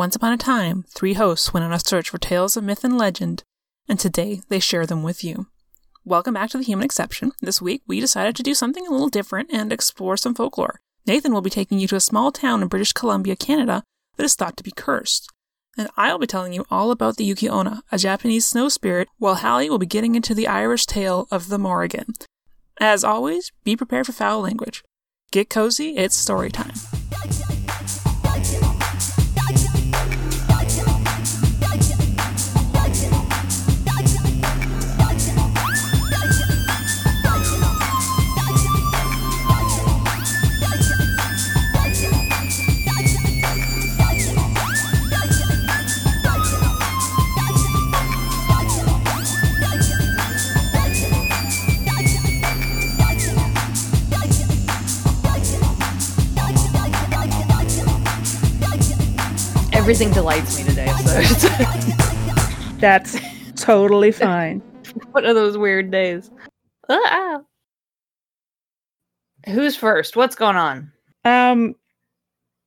Once upon a time, three hosts went on a search for tales of myth and legend, and today they share them with you. Welcome back to The Human Exception. This week, we decided to do something a little different and explore some folklore. Nathan will be taking you to a small town in British Columbia, Canada, that is thought to be cursed. And I'll be telling you all about the Yuki Onna, a Japanese snow spirit, while Halli will be getting into the Irish tale of the Morrigan. As always, be prepared for foul language. Get cozy, it's story time. Everything delights me today, so That's totally fine. one of those weird days. Ah. Who's first? What's going on? Um,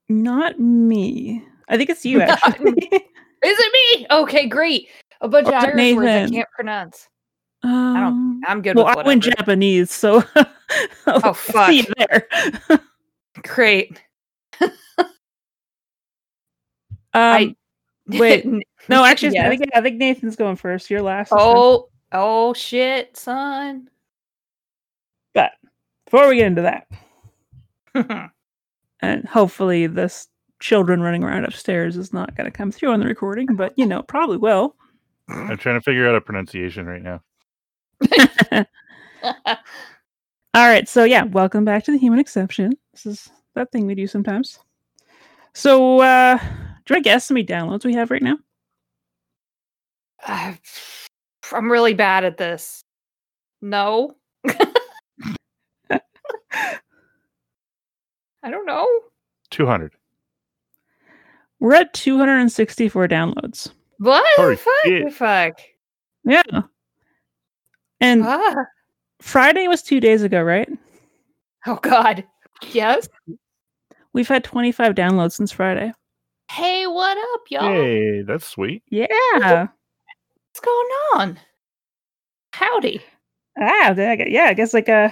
not me. I think it's you actually. Is it me? Okay, great. A bunch of Irish words I can't pronounce. um, I'm good well, with I went. Japanese, so Oh, fuck. see you there. Great. Um, wait, no, actually, I think I think Nathan's going first. You're last. Oh, oh shit, son. but before we get into that, and hopefully this children running around upstairs is not going to come through on the recording, but you know, probably will. I'm trying to figure out a pronunciation right now. All right, so yeah, welcome back to the Human Exception. This is that thing we do sometimes. So, uh, do I guess how many downloads we have right now? Uh, I'm really bad at this. No. I don't know. 200. We're at 264 downloads. What Holy the fuck? The fuck? Yeah. And Ah. Friday was two days ago, right? Oh god. Yes. We've had 25 downloads since Friday. Hey, what up, y'all? Hey, that's sweet. Yeah. What's going on? Howdy. Ah, yeah, I guess like uh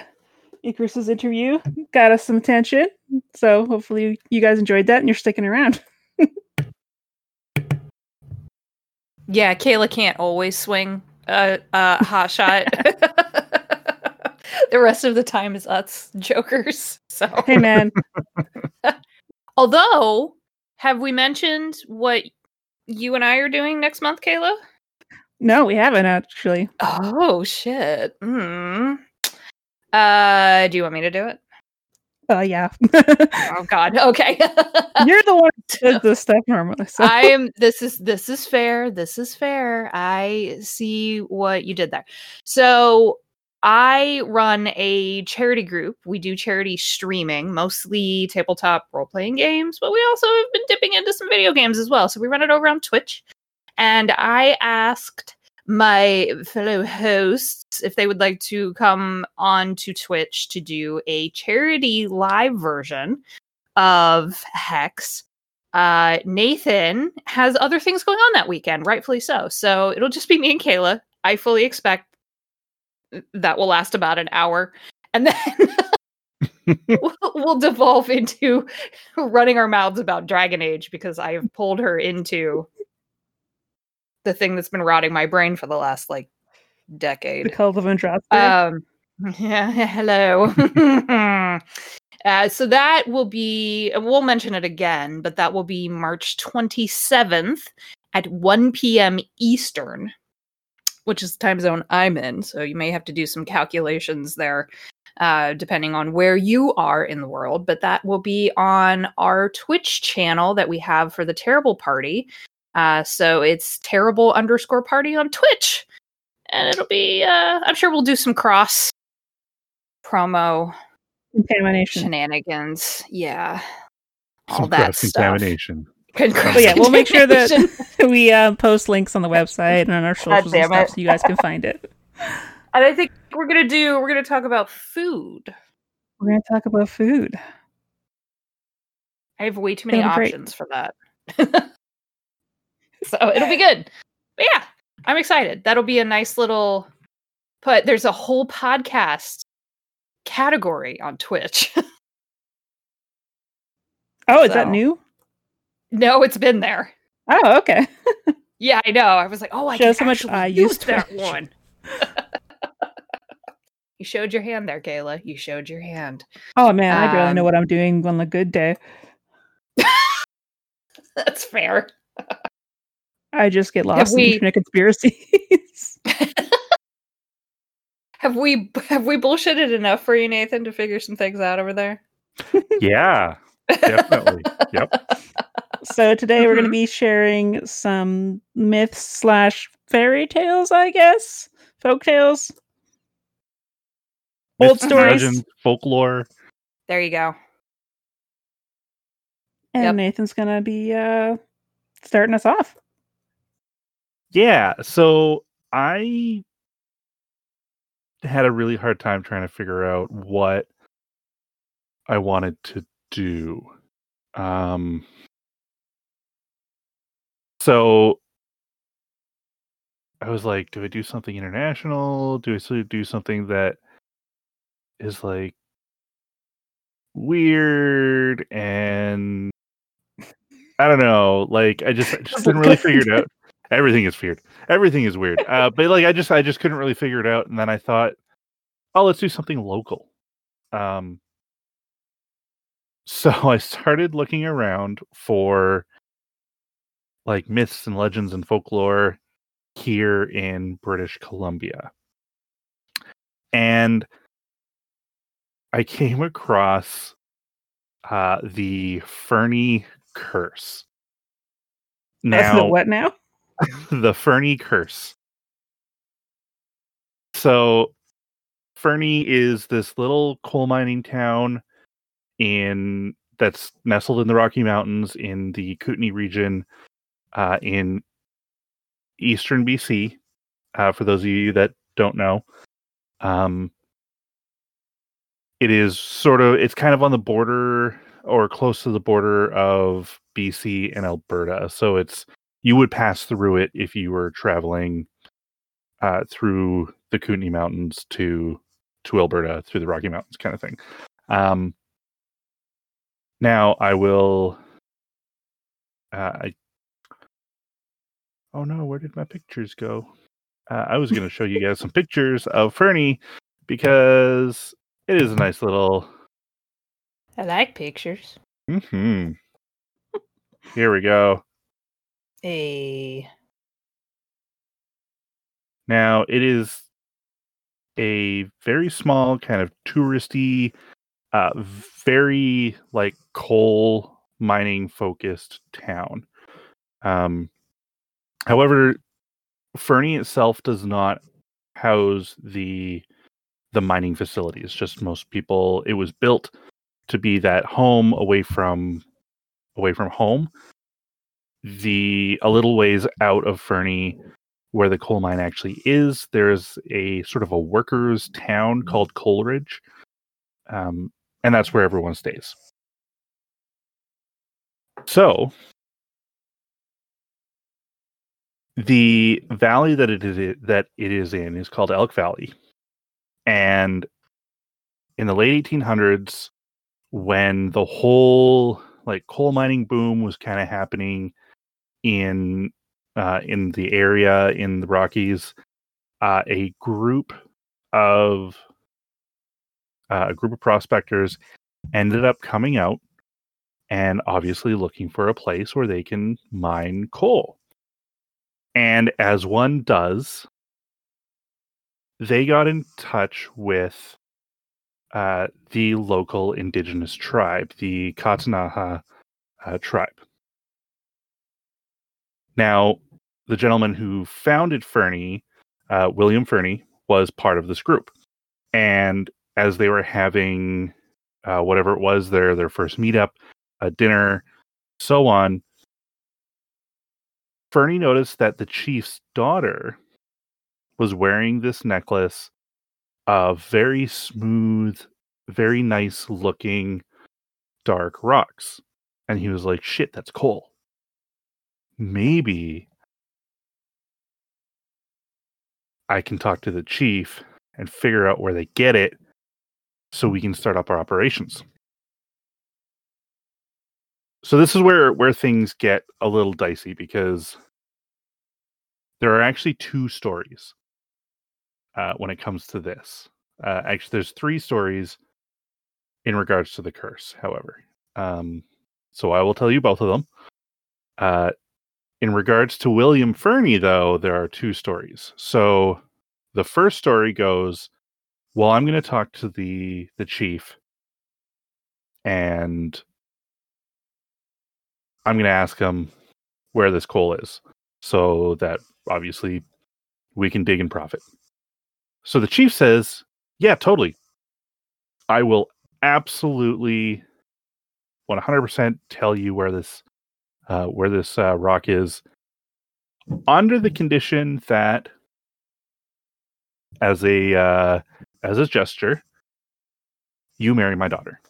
Icarus's interview got us some attention. So hopefully you guys enjoyed that and you're sticking around. Yeah, Cayla can't always swing a uh, hot shot. the rest of the time is us jokers. So, Hey man, although, have we mentioned what you and I are doing next month, Cayla? no, we haven't actually. Oh shit. Mm. Uh, do you want me to do it? Oh yeah. Oh God. Okay. You're the one who does this stuff normally. So I am. This is this is fair. This is fair. I see what you did there. So I run a charity group. We do charity streaming, mostly tabletop role playing games, but we also have been dipping into some video games as well. So we run it over on Twitch. And I asked my fellow hosts if they would like to come on to Twitch to do a charity live version of Hex uh Nathan has other things going on that weekend, rightfully so. So it'll just be me and Cayla. I fully expect that will last about an hour. And then we'll, we'll devolve into running our mouths about Dragon Age because I have pulled her into the thing that's been rotting my brain for the last like the decade. cult of. Um, yeah, hello. uh, so that will be, we'll mention it again, but that will be March 27th at 1 p.m. Eastern, which is the time zone I'm in. So you may have to do some calculations there, uh, depending on where you are in the world. But that will be on our Twitch channel that we have for the Terrible Party. Uh, so it's terrible underscore party on Twitch and it'll be uh i'm sure we'll do some cross promo Contamination. shenanigans yeah all Some that cross stuff contamination. Good But yeah, we'll make sure that we uh, post links on the website and on our socials and stuff so you guys can find it. and i think we're gonna do we're gonna talk about food We're gonna talk about food. i have way too many options for that so it'll be good. But yeah, I'm excited. That'll be a nice little but There's a whole podcast category on Twitch. Oh, is that new? No, it's been there. Oh, okay. Yeah, I know. I was like, oh, I Shows can how much I use use that Twitch. one. you showed your hand there, Cayla. You showed your hand. Oh man, I barely know Um, what I'm doing on a good day. That's fair. I just get lost in we- internet conspiracies. Have we have we bullshitted enough for you, Nathan, to figure some things out over there? Yeah, definitely. yep. So today we're going to be sharing some myths slash fairy tales, I guess, folk tales. Old Myths and stories. legends, folklore. There you go. And Yep. Nathan's going to be uh, starting us off. Yeah. So I had a really hard time trying to figure out what I wanted to do. Um, so I was like, do I do something international? Do I do something that is like weird and I don't know, like I just I just didn't really figure it out. Everything is weird. Everything is weird. Uh, but like I just I just couldn't really figure it out, and then I thought, oh, let's do something local. Um, so I started looking around for like myths and legends and folklore here in British Columbia, and I came across uh, the Fernie Curse. That's the what now? the Fernie curse. So, Fernie is this little coal mining town in that's nestled in the Rocky Mountains in the Kootenay region, uh, in eastern BC. Uh, for those of you that don't know, um, it is sort of it's kind of on the border or close to the border of BC and Alberta. So it's you would pass through it if you were traveling uh, through the Kootenay Mountains to to Alberta through the Rocky Mountains, kind of thing. Um, now I will. Uh, I, oh no, where did my pictures go? Uh, I was going to show you guys some pictures of Fernie because it is a nice little. I like pictures. hmm Here we go. A Now it is a very small, kind of touristy, uh, very like coal mining focused town. Um, however, Fernie itself does not house the the mining facilities. Just most people, it was built to be that home away from away from home. The a little ways out of Fernie where the coal mine actually is. There's a sort of a workers' town called Coleridge, um, and that's where everyone stays. So, the valley that it is that it is in is called Elk Valley, and in the late 1800s, when the whole like coal mining boom was kind of happening in uh, in the area in the Rockies, uh, a group of uh, a group of prospectors ended up coming out and obviously looking for a place where they can mine coal. And as one does, they got in touch with uh, the local indigenous tribe, the Ktunaxa uh, tribe. Now, the gentleman who founded Fernie, uh, William Fernie, was part of this group. And as they were having uh, whatever it was, their their first meetup, a dinner, so on, Fernie noticed that the chief's daughter was wearing this necklace, a very smooth, very nice looking dark rocks. And he was like, shit, that's coal. Maybe I can talk to the chief and figure out where they get it so we can start up our operations. So this is where where things get a little dicey because there are actually two stories uh, when it comes to this. Uh, actually, there's three stories in regards to the curse. However, um, so I will tell you both of them. Uh, in regards to William Fernie, though, there are two stories. So the first story goes, well, I'm going to talk to the the chief, and I'm going to ask him where this coal is, so that obviously we can dig and profit. So the chief says, "Yeah, totally. I will absolutely 100% tell you where this uh, where this uh, rock is under the condition that as a uh, as a gesture you marry my daughter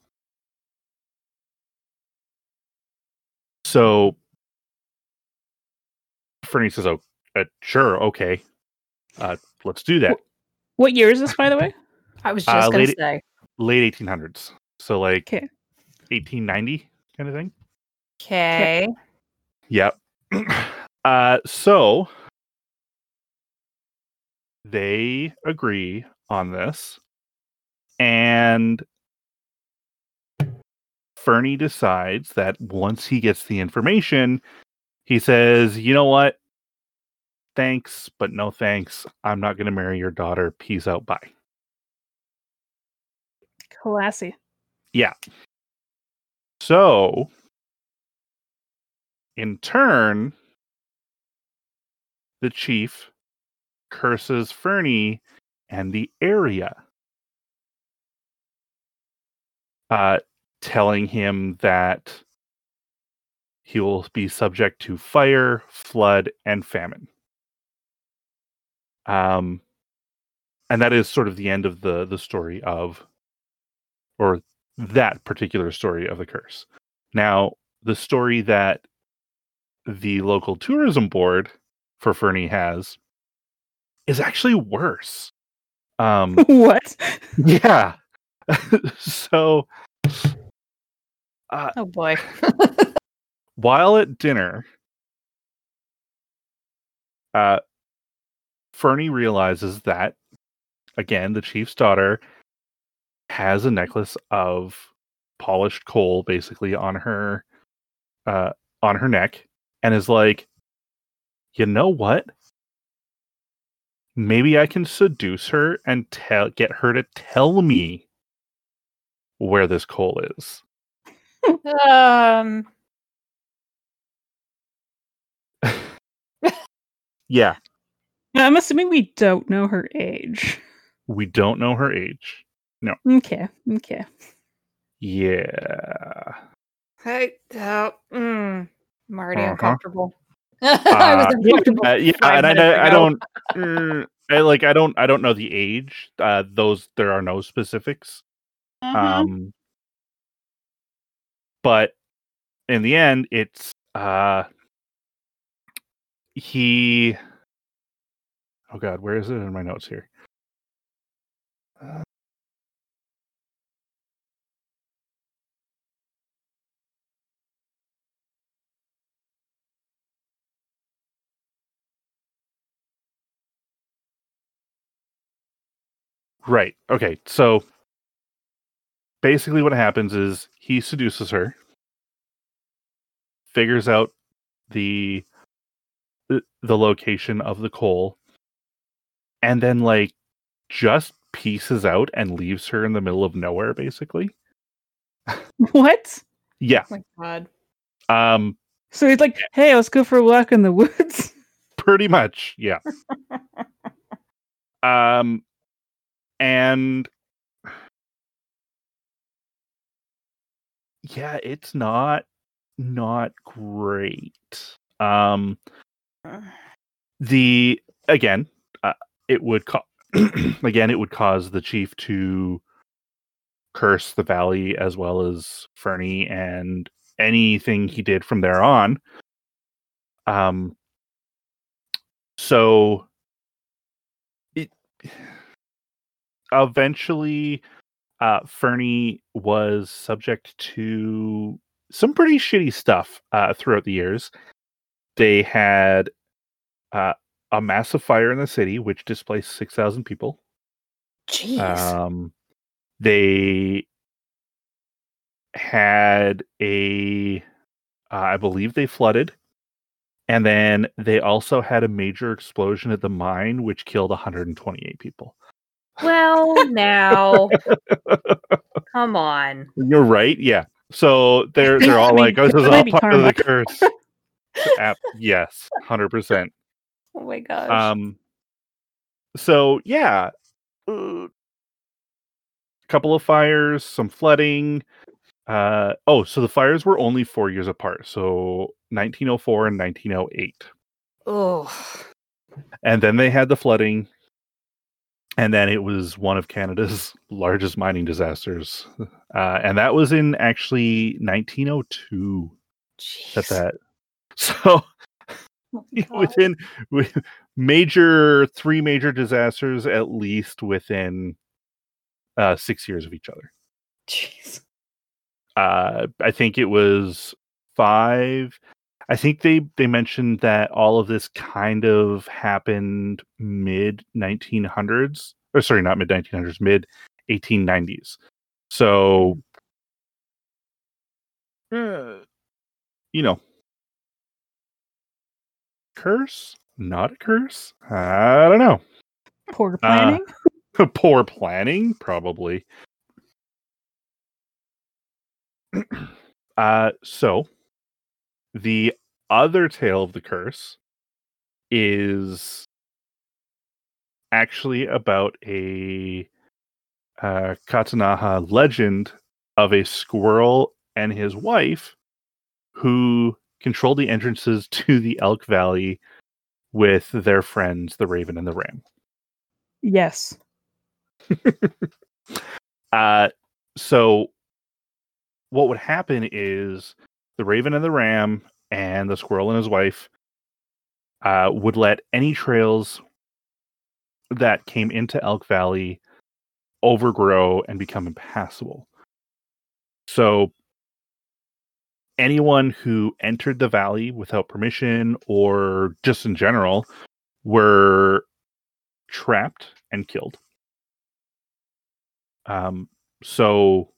so fernie says oh uh, sure okay uh, let's do that What year is this, by the way? I was Uh, just gonna lady- say. late 1800s so like 1890 kind of thing Okay. Yep. uh, so they agree on this, and Fernie decides that once he gets the information, he says, "You know what? Thanks, but no thanks. I'm not going to marry your daughter. Peace out. Bye." Classy. Yeah. So, in turn, the chief curses Fernie and the area, uh, telling him that he will be subject to fire, flood, and famine. Um, and that is sort of the end of the the story of, or that particular story of the curse. Now, the story that the local tourism board for Fernie has is actually worse. Um, what? yeah. so, uh, Oh boy. while at dinner, uh, Fernie realizes that, again, the chief's daughter has a necklace of polished coal basically on her uh on her neck and is like you know what maybe i can seduce her and tell get her to tell me where this coal is um. yeah I'm assuming we don't know her age. we don't know her age No. Okay. Okay. yeah Hey. Uh, mm, I'm already Uh-huh. uncomfortable. I was Uh, uncomfortable. Uh, yeah, and I, minutes I don't, mm, I like, I don't, I don't know the age. Uh, those there are no specifics. Mhm. Um, but in the end, it's uh, he. Oh God, where is it in my notes here? Right. Okay. So basically, what happens is he seduces her, figures out the the, the location of the coal, and then like just pieces out and leaves her in the middle of nowhere. Basically, What? yeah. Oh my god. Um, So he's like, "Hey, let's go for a walk in the woods." pretty much, yeah. um, and yeah, it's not not great. Um, the again, uh, it would co- again it would cause the chief to curse the valley as well as Fernie and anything he did from there on. Um, so it eventually, uh, Fernie was subject to some pretty shitty stuff uh, throughout the years. They had uh, a massive fire in the city, which displaced six thousand people. Jeez. Um, they had a, uh, I believe they flooded, and then they also had a major explosion at the mine, which killed 128 people. Well, now, come on. You're right. Yeah. So they're they're all I mean, like, "Oh, this is all might be part of the curse." App, yes, hundred percent. Oh my gosh. Um. So yeah, a couple of fires, some flooding. Uh oh, so the fires were only four years apart. So 1904 and 1908, oh. and then they had the flooding, and then it was one of Canada's largest mining disasters, uh, and that was in actually 1902. At Jeez. that, so Oh within with major three major disasters at least within uh six years of each other Jeez. uh i think it was five i think they they mentioned that all of this kind of happened mid 1900s or sorry not mid 1900s mid 1890s so uh, you know. Curse? Not a curse? I don't know. Poor planning. poor planning probably. Uh so the other tale of the curse is actually about a uh, Ktunaxa legend of a squirrel and his wife who controlled the entrances to the Elk Valley with their friends, the Raven and the Ram. yes. Uh, so what would happen is the Raven and the Ram and the squirrel and his wife uh, would let any trails that came into Elk Valley overgrow and become impassable. So anyone who entered the valley without permission or just in general were trapped and killed. Um, so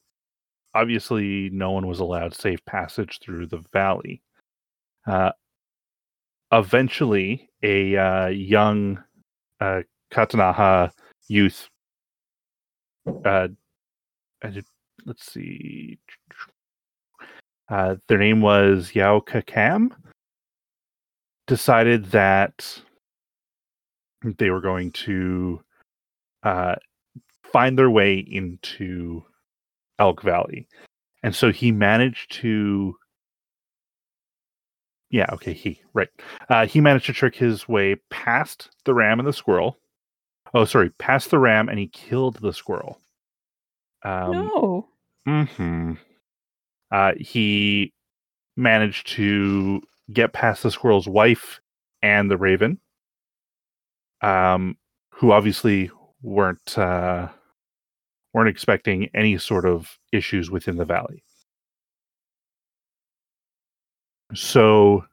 obviously, no one was allowed safe passage through the valley. Uh, eventually, a uh, young uh, Ktunaxa youth. Uh, let's see. Uh, their name was Yao Kakam. Decided that they were going to uh, find their way into Elk Valley. And so he managed to Yeah, okay, he, right. Uh he managed to trick his way past the ram and the squirrel. Oh, sorry, past the ram and he killed the squirrel. Um no. mhm. Uh he managed to get past the squirrel's wife and the raven. Um who obviously weren't uh weren't expecting any sort of issues within the valley. So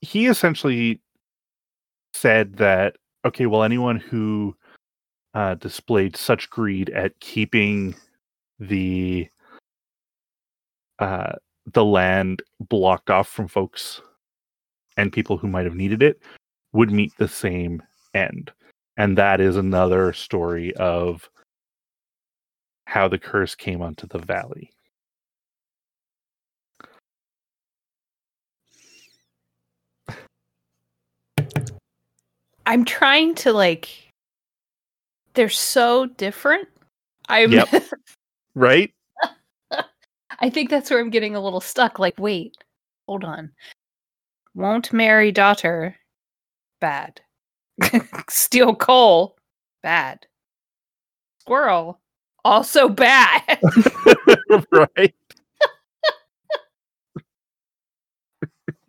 he essentially said that okay, well, anyone who uh, displayed such greed at keeping the uh, the land blocked off from folks and people who might have needed it would meet the same end and that is another story of how the curse came onto the valley. I'm trying to like. They're so different. I'm. Yep. Right? I think that's where I'm getting a little stuck. Like, wait, hold on. Won't marry daughter. Bad. Steal coal. Bad. Squirrel. Also bad. right.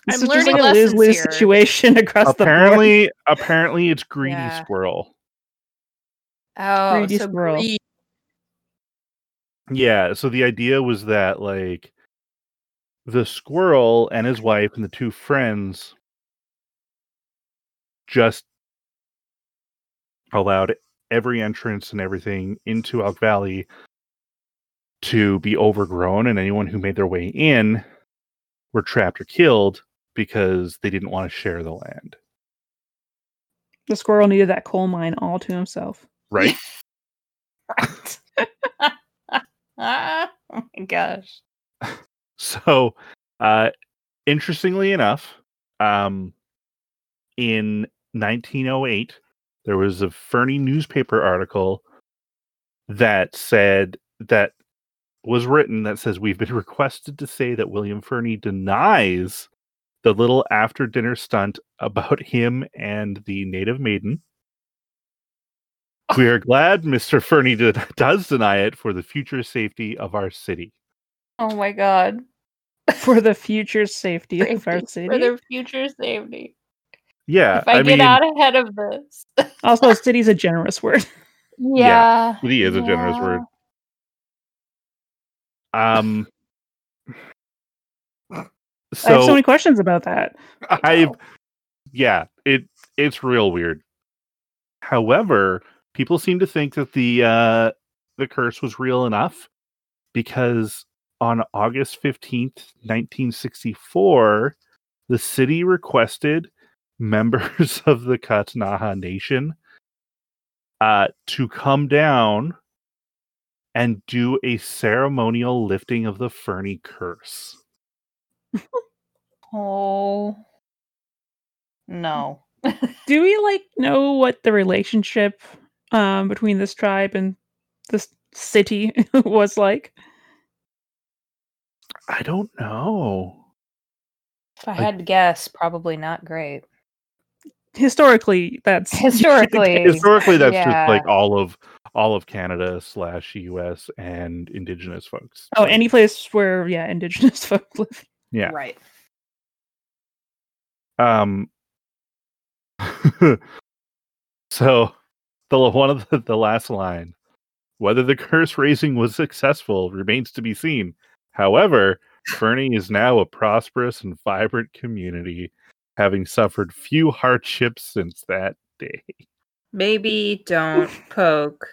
This I'm is just learning like a lose lessons lose here. situation across the board. apparently, apparently, it's greedy Yeah. squirrel. Oh, Greedy so squirrel. greed. Yeah. So the idea was that like the squirrel and his wife and the two friends just allowed every entrance and everything into Elk Valley to be overgrown, and anyone who made their way in were trapped or killed because they didn't want to share the land. The squirrel needed that coal mine all to himself. Right? ah, oh my gosh. So, uh, interestingly enough, um, in 1908, there was a Fernie newspaper article that said that was written that says we've been requested to say that William Fernie denies the little after dinner stunt about him and the native maiden. We are glad Mr. Fernie did, does deny it for the future safety of our city. Oh my god. For the future safety of our city. For their future safety. Yeah, if I, get mean, out ahead of this. Also, city's a generous word. yeah. City is a generous word. Um. I have So so many questions about that. I, yeah, it it's real weird. However, people seem to think that the uh the curse was real enough because on August 15th, 1964, the city requested members of the Ktunaxa Nation uh to come down and do a ceremonial lifting of the Fernie curse. Oh. No. Do we like know what the relationship um between this tribe and this city was like? I don't know. If I I- had to guess, probably not great. Historically, that's Historically. historically that's yeah. just like all of all of canada slash us and indigenous folks Oh, any place where yeah, indigenous folk live. yeah Right. um so the one of the, the last line whether the curse raising was successful remains to be seen however fernie is now a prosperous and vibrant community having suffered few hardships since that day Maybe don't poke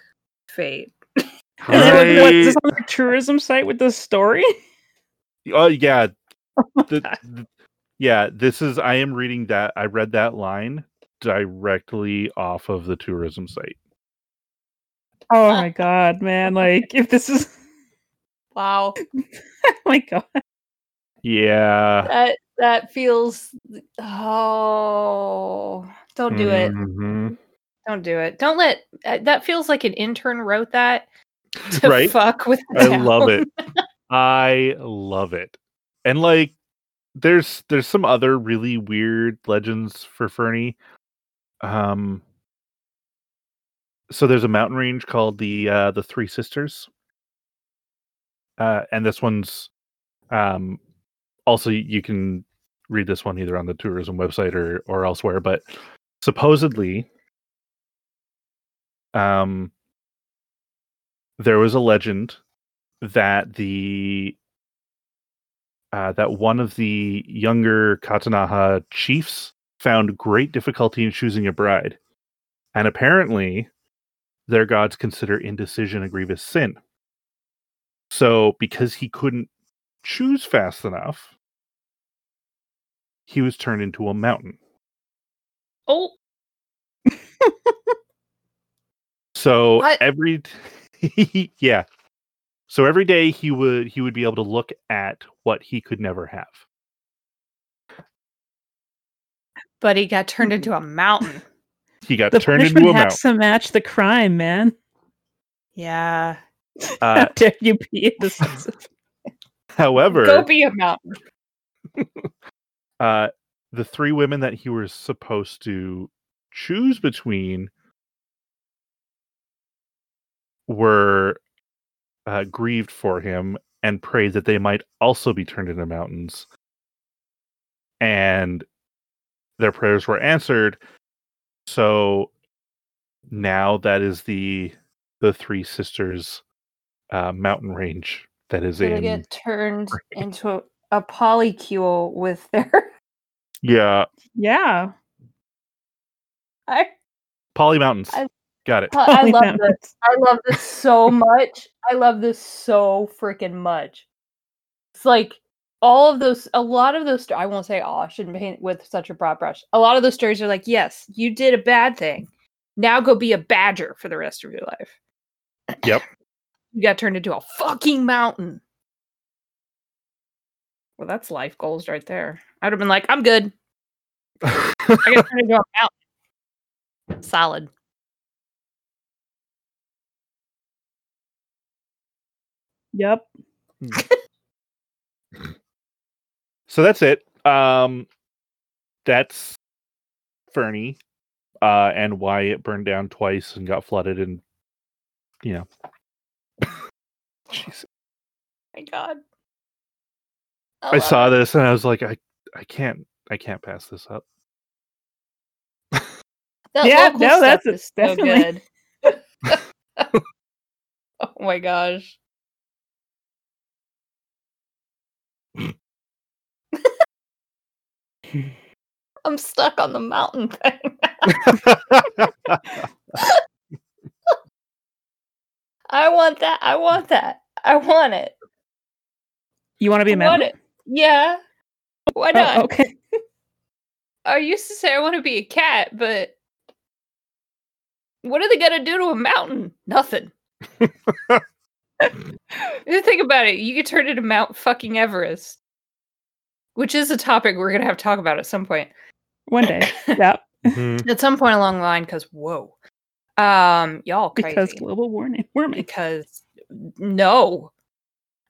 fate. Is it like, what, this on a tourism site with this story? Oh yeah. Oh the- God. th- yeah, this is I am reading that I read that line directly off of the tourism site. Oh my god, man! Like if this is, Wow. oh my god, Yeah. That that feels oh don't do it. Mhm. Don't do it. Don't let uh, that feels like an intern wrote that to Right? fuck with I love it. I love it. And like there's there's some other really weird legends for Fernie. Um so there's a mountain range called the uh the Three Sisters. Uh and this one's um also you can read this one either on the tourism website or or elsewhere, but supposedly um there was a legend that the uh, that one of the younger Ktunaxa chiefs found great difficulty in choosing a bride, and apparently, their gods consider indecision a grievous sin. So, because he couldn't choose fast enough, he was turned into a mountain. Oh, So What? every yeah. So every day he would he would be able to look at what he could never have. but he got turned into a mountain. He got turned into a mountain. has to match the crime, man. Yeah. Uh, How dare you be indecisive? however, Go be a mountain. Uh, the three women that he was supposed to choose between were uh, grieved for him and prayed that they might also be turned into mountains. and their prayers were answered. So now that is the the three sisters uh, mountain range that is in get turned into a, a polycule with their. yeah Yeah. I, Poly Mountains. I- Got it. I love mountains. this. I love this so much. I love this so freaking much. It's like all of those, a lot of those. sto- I won't say all. I shouldn't paint with such a broad brush. A lot of those stories are like, yes, you did a bad thing. Now go be a badger for the rest of your life. Yep. You got turned into a fucking mountain. Well, that's life goals right there. I'd have been like, I'm good. I got turned into a mountain. Solid. Yep. so that's it. Um, that's Fernie, uh, and why it burned down twice and got flooded, and you know, Jeez. My God. I love saw this and I was like, I, I can't, I can't pass this up. That Yeah, local no, that's a- is so definitely- good. oh my gosh. I'm stuck on the mountain thing. I want that. I want that. I want it. You want to be a I want mountain? It. Yeah. Why not? Oh, okay. I used to say I want to be a cat, but what are they gonna do to a mountain? Nothing. you think about it, you could turn it into Mount fucking Everest, which is a topic we're gonna have to talk about at some point. One day. Yep. Mhm. At some point along the line, because whoa, um, y'all crazy Because global warming. Warming. because no,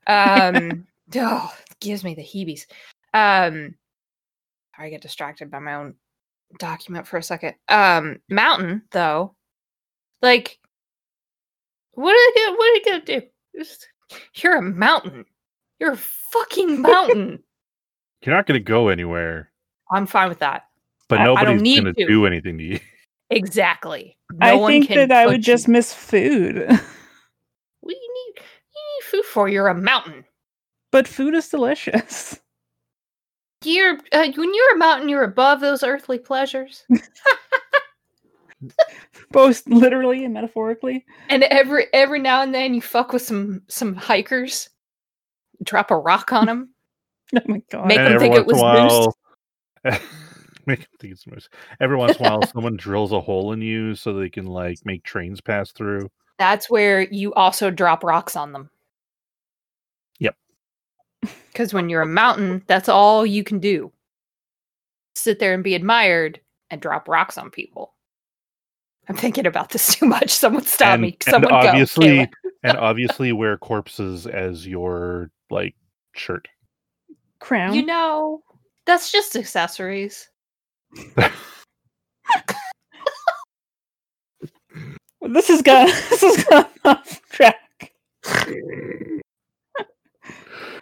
um, oh, it gives me the heebies. Um, I get distracted by my own document for a second. Um, mountain though, like, what are they gonna, what are they gonna do? Just- You're a mountain. You're a fucking mountain. You're not going to go anywhere, I'm fine with that. but I- I nobody's need going to. to do anything to you. Exactly. No I one think can that I put would just miss food. What do you need? You need food for? You're a mountain. But food is delicious. You're uh, when you're a mountain, you're above those earthly pleasures. Both literally and metaphorically. And every every now and then you fuck with some some hikers, drop a rock on them. Oh my god. Make and them think it once in a was while, make them think it's moose. Every once in a while, someone drills a hole in you so they can like make trains pass through. That's where you also drop rocks on them. Yep. Because when you're a mountain, that's all you can do. Sit there and be admired and drop rocks on people. I'm thinking about this too much. Someone stop and, me. Someone go. obviously, Cayla. and obviously, wear corpses as your like shirt. Crown. You know, that's just accessories. this has gone this has gone off track.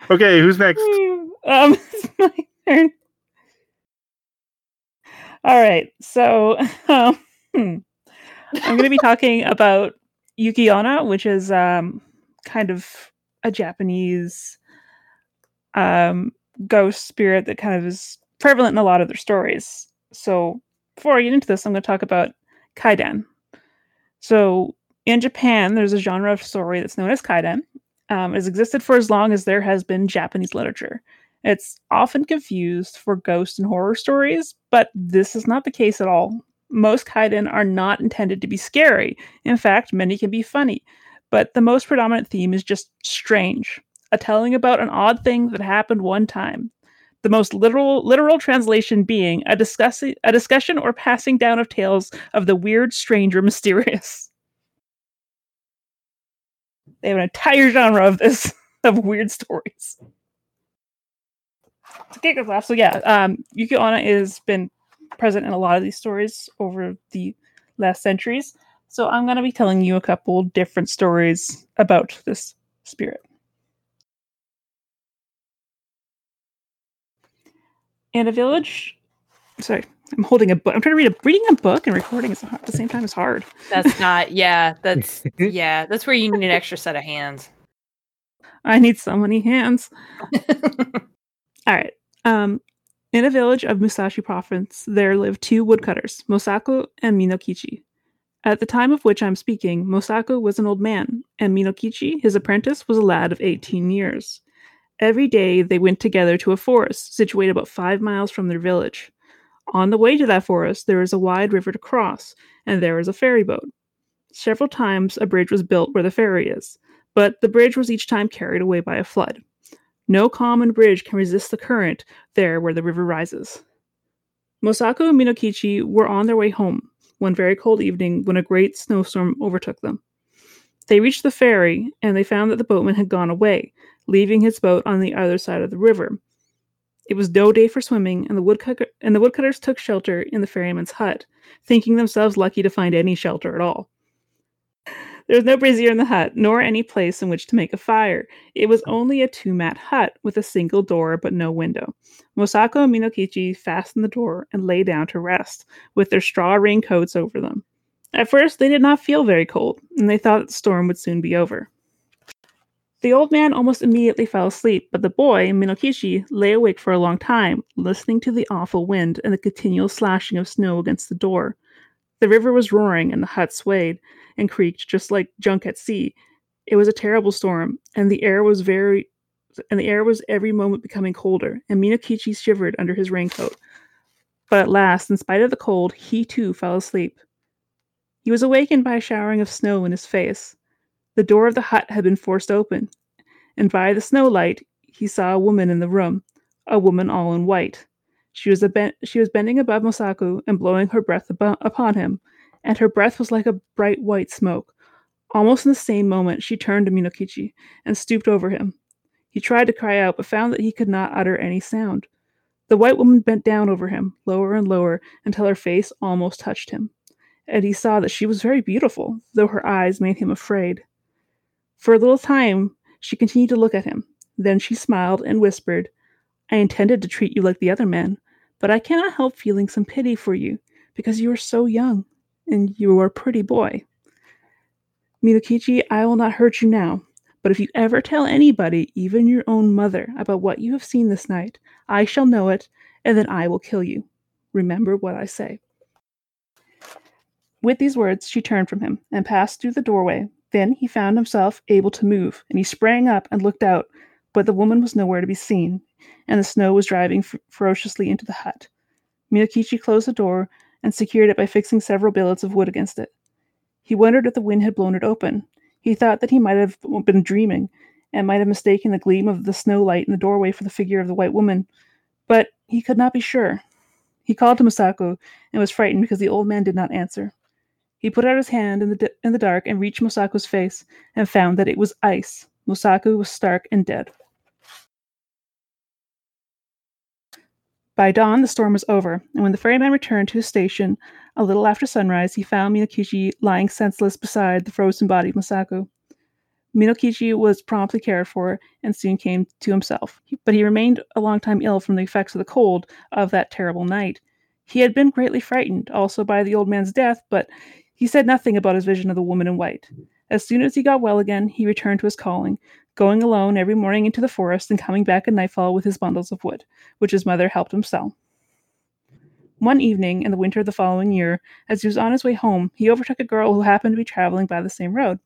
Okay, who's next? um it's my turn. All right. So um. I'm going to be talking about Yuki Onna, which is um kind of a Japanese um ghost spirit that kind of is prevalent in a lot of their stories. So before I get into this, I'm going to talk about kaidan. So in Japan, there's a genre of story that's known as kaidan. Um, it's existed for as long as there has been Japanese literature. It's often confused for ghost and horror stories, but this is not the case at all. Most kaidan are not intended to be scary. In fact, many can be funny. But the most predominant theme is just strange, a telling about an odd thing that happened one time. The most literal literal translation being a discussi- a discussion or passing down of tales of the weird, strange, or mysterious. They have an entire genre of this of weird stories. To kick us off, so yeah, um, Yuki Onna has been present in a lot of these stories over the last centuries. So I'm going to be telling you a couple different stories about this spirit. In a village, sorry, I'm holding a book. I'm trying to read a reading a book and recording is at the same time is hard. That's not. Yeah, that's yeah. That's where you need an extra set of hands. I need so many hands. All right. Um, in a village of Musashi Province, there lived two woodcutters, Mosako and Minokichi. At the time of which I'm speaking, Mosako was an old man, and Minokichi, his apprentice, was a lad of 18 years. Every day they went together to a forest situated about five miles from their village. On the way to that forest, there is a wide river to cross, and there is a ferry boat. Several times a bridge was built where the ferry is, but the bridge was each time carried away by a flood. No common bridge can resist the current there where the river rises. Mosako and Minokichi were on their way home one very cold evening when a great snowstorm overtook them. They reached the ferry and they found that the boatman had gone away, leaving his boat on the other side of the river. It was no day for swimming, and the woodcutter and the woodcutters took shelter in the ferryman's hut, thinking themselves lucky to find any shelter at all. There was no brazier in the hut, nor any place in which to make a fire. It was only a two mat hut with a single door but no window. Mosako and Minokichi fastened the door and lay down to rest, with their straw raincoats over them. At first, they did not feel very cold, and they thought the storm would soon be over. The old man almost immediately fell asleep, but the boy, Minokichi, lay awake for a long time, listening to the awful wind and the continual slashing of snow against the door. The river was roaring, and the hut swayed, and creaked just like junk at sea. It was a terrible storm, and the air was very and the air was every moment becoming colder, and Minokichi shivered under his raincoat. But at last, in spite of the cold, he too fell asleep. He was awakened by a showering of snow in his face. The door of the hut had been forced open, and by the snow light he saw a woman in the room, a woman all in white. She was, ben- she was bending above Mosako and blowing her breath ab- upon him, and her breath was like a bright white smoke. Almost in the same moment, she turned to Minokichi and stooped over him. He tried to cry out, but found that he could not utter any sound. The white woman bent down over him, lower and lower, until her face almost touched him. And he saw that she was very beautiful, though her eyes made him afraid. For a little time, she continued to look at him. Then she smiled and whispered, I intended to treat you like the other men, but I cannot help feeling some pity for you, because you are so young and you are a pretty boy. Minokichi, I will not hurt you now, but if you ever tell anybody, even your own mother, about what you have seen this night, I shall know it, and then I will kill you. Remember what I say. With these words, she turned from him and passed through the doorway. Then he found himself able to move, and he sprang up and looked out, but the woman was nowhere to be seen, and the snow was driving f- ferociously into the hut. Minokichi closed the door and secured it by fixing several billets of wood against it. He wondered if the wind had blown it open. He thought that he might have been dreaming and might have mistaken the gleam of the snow light in the doorway for the figure of the white woman, but he could not be sure. He called to Masako and was frightened because the old man did not answer. He put out his hand in the, di- in the dark and reached Mosako's face and found that it was ice. Mosako was stark and dead. By dawn, the storm was over, and when the ferryman returned to his station a little after sunrise, he found Minokichi lying senseless beside the frozen body of Mosako. Minokichi was promptly cared for and soon came to himself, but he remained a long time ill from the effects of the cold of that terrible night. He had been greatly frightened also by the old man's death, but he said nothing about his vision of the woman in white. As soon as he got well again, he returned to his calling, going alone every morning into the forest and coming back at nightfall with his bundles of wood, which his mother helped him sell. One evening in the winter of the following year, as he was on his way home, he overtook a girl who happened to be traveling by the same road.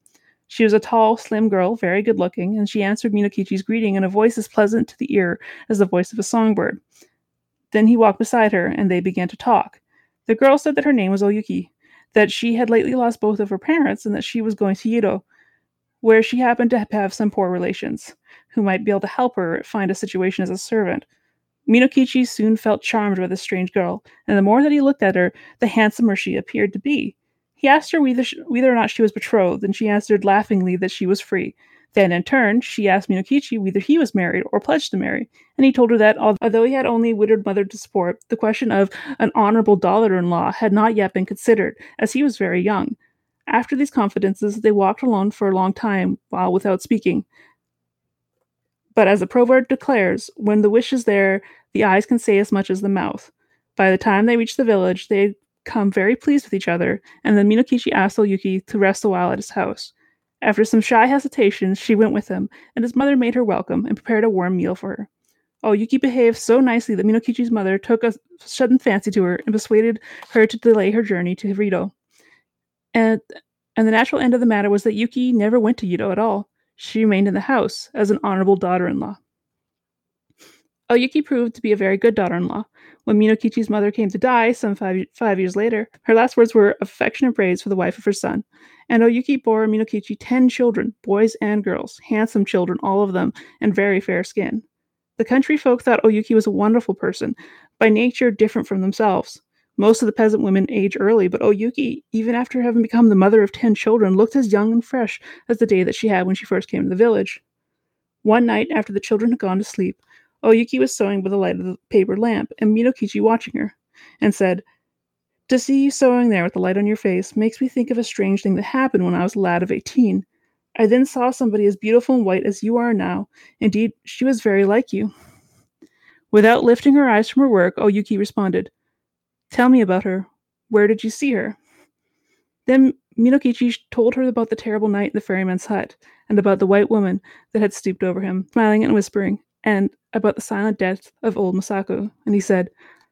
She was a tall, slim girl, very good looking, and she answered Minokichi's greeting in a voice as pleasant to the ear as the voice of a songbird. Then he walked beside her, and they began to talk. The girl said that her name was Oyuki, that she had lately lost both of her parents, and that she was going to Yedo, where she happened to have some poor relations who might be able to help her find a situation as a servant. Minokichi soon felt charmed by this strange girl, and the more that he looked at her, the handsomer she appeared to be. He asked her whether, whether or not she was betrothed, and she answered laughingly that she was free. Then, in turn, she asked Minokichi whether he was married or pledged to marry, and he told her that although he had only a widowed mother to support, the question of an honorable daughter-in-law had not yet been considered, as he was very young. After these confidences, they walked alone for a long time, while without speaking. But as the proverb declares, when the wish is there, the eyes can say as much as the mouth. By the time they reached the village, they had come very pleased with each other, and then Minokichi asked Oyuki to rest a while at his house. After some shy hesitations, she went with him, and his mother made her welcome and prepared a warm meal for her. Oh, Yuki behaved so nicely that Minokichi's mother took a sudden fancy to her and persuaded her to delay her journey to Rito. And, and the natural end of the matter was that Yuki never went to Yedo at all. She remained in the house as an honorable daughter in law. Oyuki oh, proved to be a very good daughter in law. When Minokichi's mother came to die some five, five years later, her last words were affectionate praise for the wife of her son. And Oyuki bore Minokichi ten children, boys and girls, handsome children, all of them, and very fair skin. The country folk thought Oyuki was a wonderful person, by nature different from themselves. Most of the peasant women age early, but Oyuki, even after having become the mother of ten children, looked as young and fresh as the day that she had when she first came to the village. One night, after the children had gone to sleep, Oyuki was sewing by the light of the paper lamp, and Minokichi watching her, and said, To see you sewing there with the light on your face makes me think of a strange thing that happened when I was a lad of eighteen. I then saw somebody as beautiful and white as you are now. Indeed, she was very like you. Without lifting her eyes from her work, Oyuki responded, Tell me about her. Where did you see her? Then Minokichi told her about the terrible night in the ferryman's hut, and about the white woman that had stooped over him, smiling and whispering, and about the silent death of old Masako. And he said,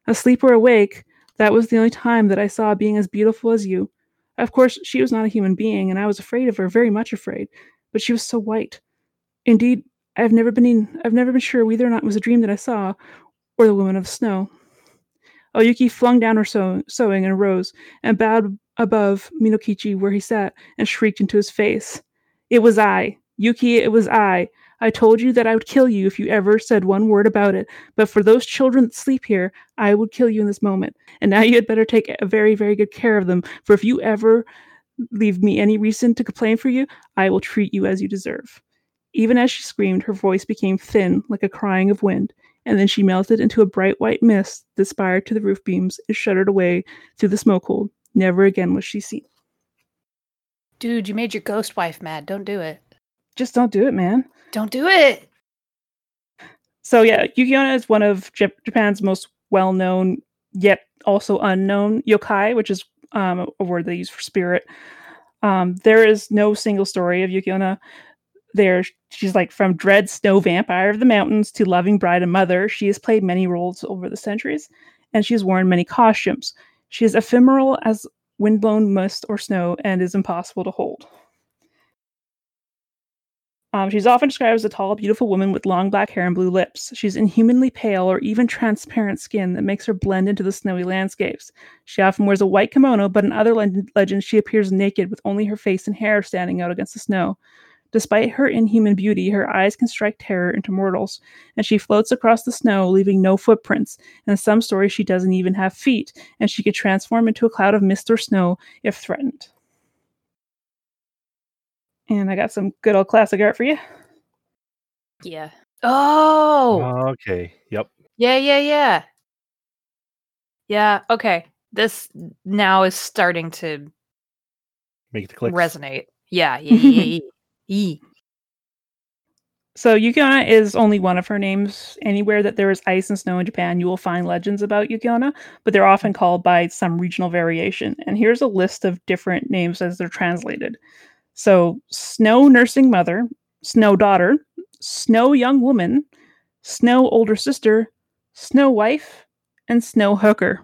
Asleep or awake, that was the only time that I saw a being as beautiful as you. Of course, she was not a human being, and I was afraid of her, very much afraid, but she was so white. Indeed, I've never been in, I've never been sure whether or not it was a dream that I saw, or the woman of the snow. Oyuki flung down her sew- sewing and arose, and bowed above Minokichi where he sat, and shrieked into his face. It was I. Yuki, it was I. I told you that I would kill you if you ever said one word about it. But for those children that sleep here, I would kill you in this moment. And now you had better take a very, very good care of them. For if you ever leave me any reason to complain for you, I will treat you as you deserve. Even as she screamed, her voice became thin, like a crying of wind, and then she melted into a bright white mist that spired to the roof beams and shuddered away through the smoke hole. Never again was she seen. Dude, you made your ghost wife mad. Don't do it. Just don't do it, man. Don't do it. So yeah, Yuki-onna is one of Jap- Japan's most well-known yet also unknown yokai, which is um, a word they use for spirit. Um, there is no single story of Yuki-onna. There, she's like from dread snow vampire of the mountains to loving bride and mother. She has played many roles over the centuries, and she has worn many costumes. She is ephemeral as windblown mist or snow, and is impossible to hold. Um, she's often described as a tall, beautiful woman with long black hair and blue lips. She's inhumanly pale or even transparent skin that makes her blend into the snowy landscapes. She often wears a white kimono, but in other le- legends, she appears naked with only her face and hair standing out against the snow. Despite her inhuman beauty, her eyes can strike terror into mortals, and she floats across the snow, leaving no footprints. In some stories, she doesn't even have feet, and she could transform into a cloud of mist or snow if threatened. And I got some good old classic art for you. Yeah. Oh. Okay. Yep. Yeah, yeah, yeah. Yeah, okay. This now is starting to Make the click. resonate. Yeah, yeah, yeah, yeah, yeah. So Yuki-onna is only one of her names. Anywhere that there is ice and snow in Japan, you will find legends about Yuki-onna, but they're often mm-hmm. called by some regional variation. And here's a list of different names as they're translated. So snow nursing mother, snow daughter, snow young woman, snow older sister, snow wife, and snow hooker.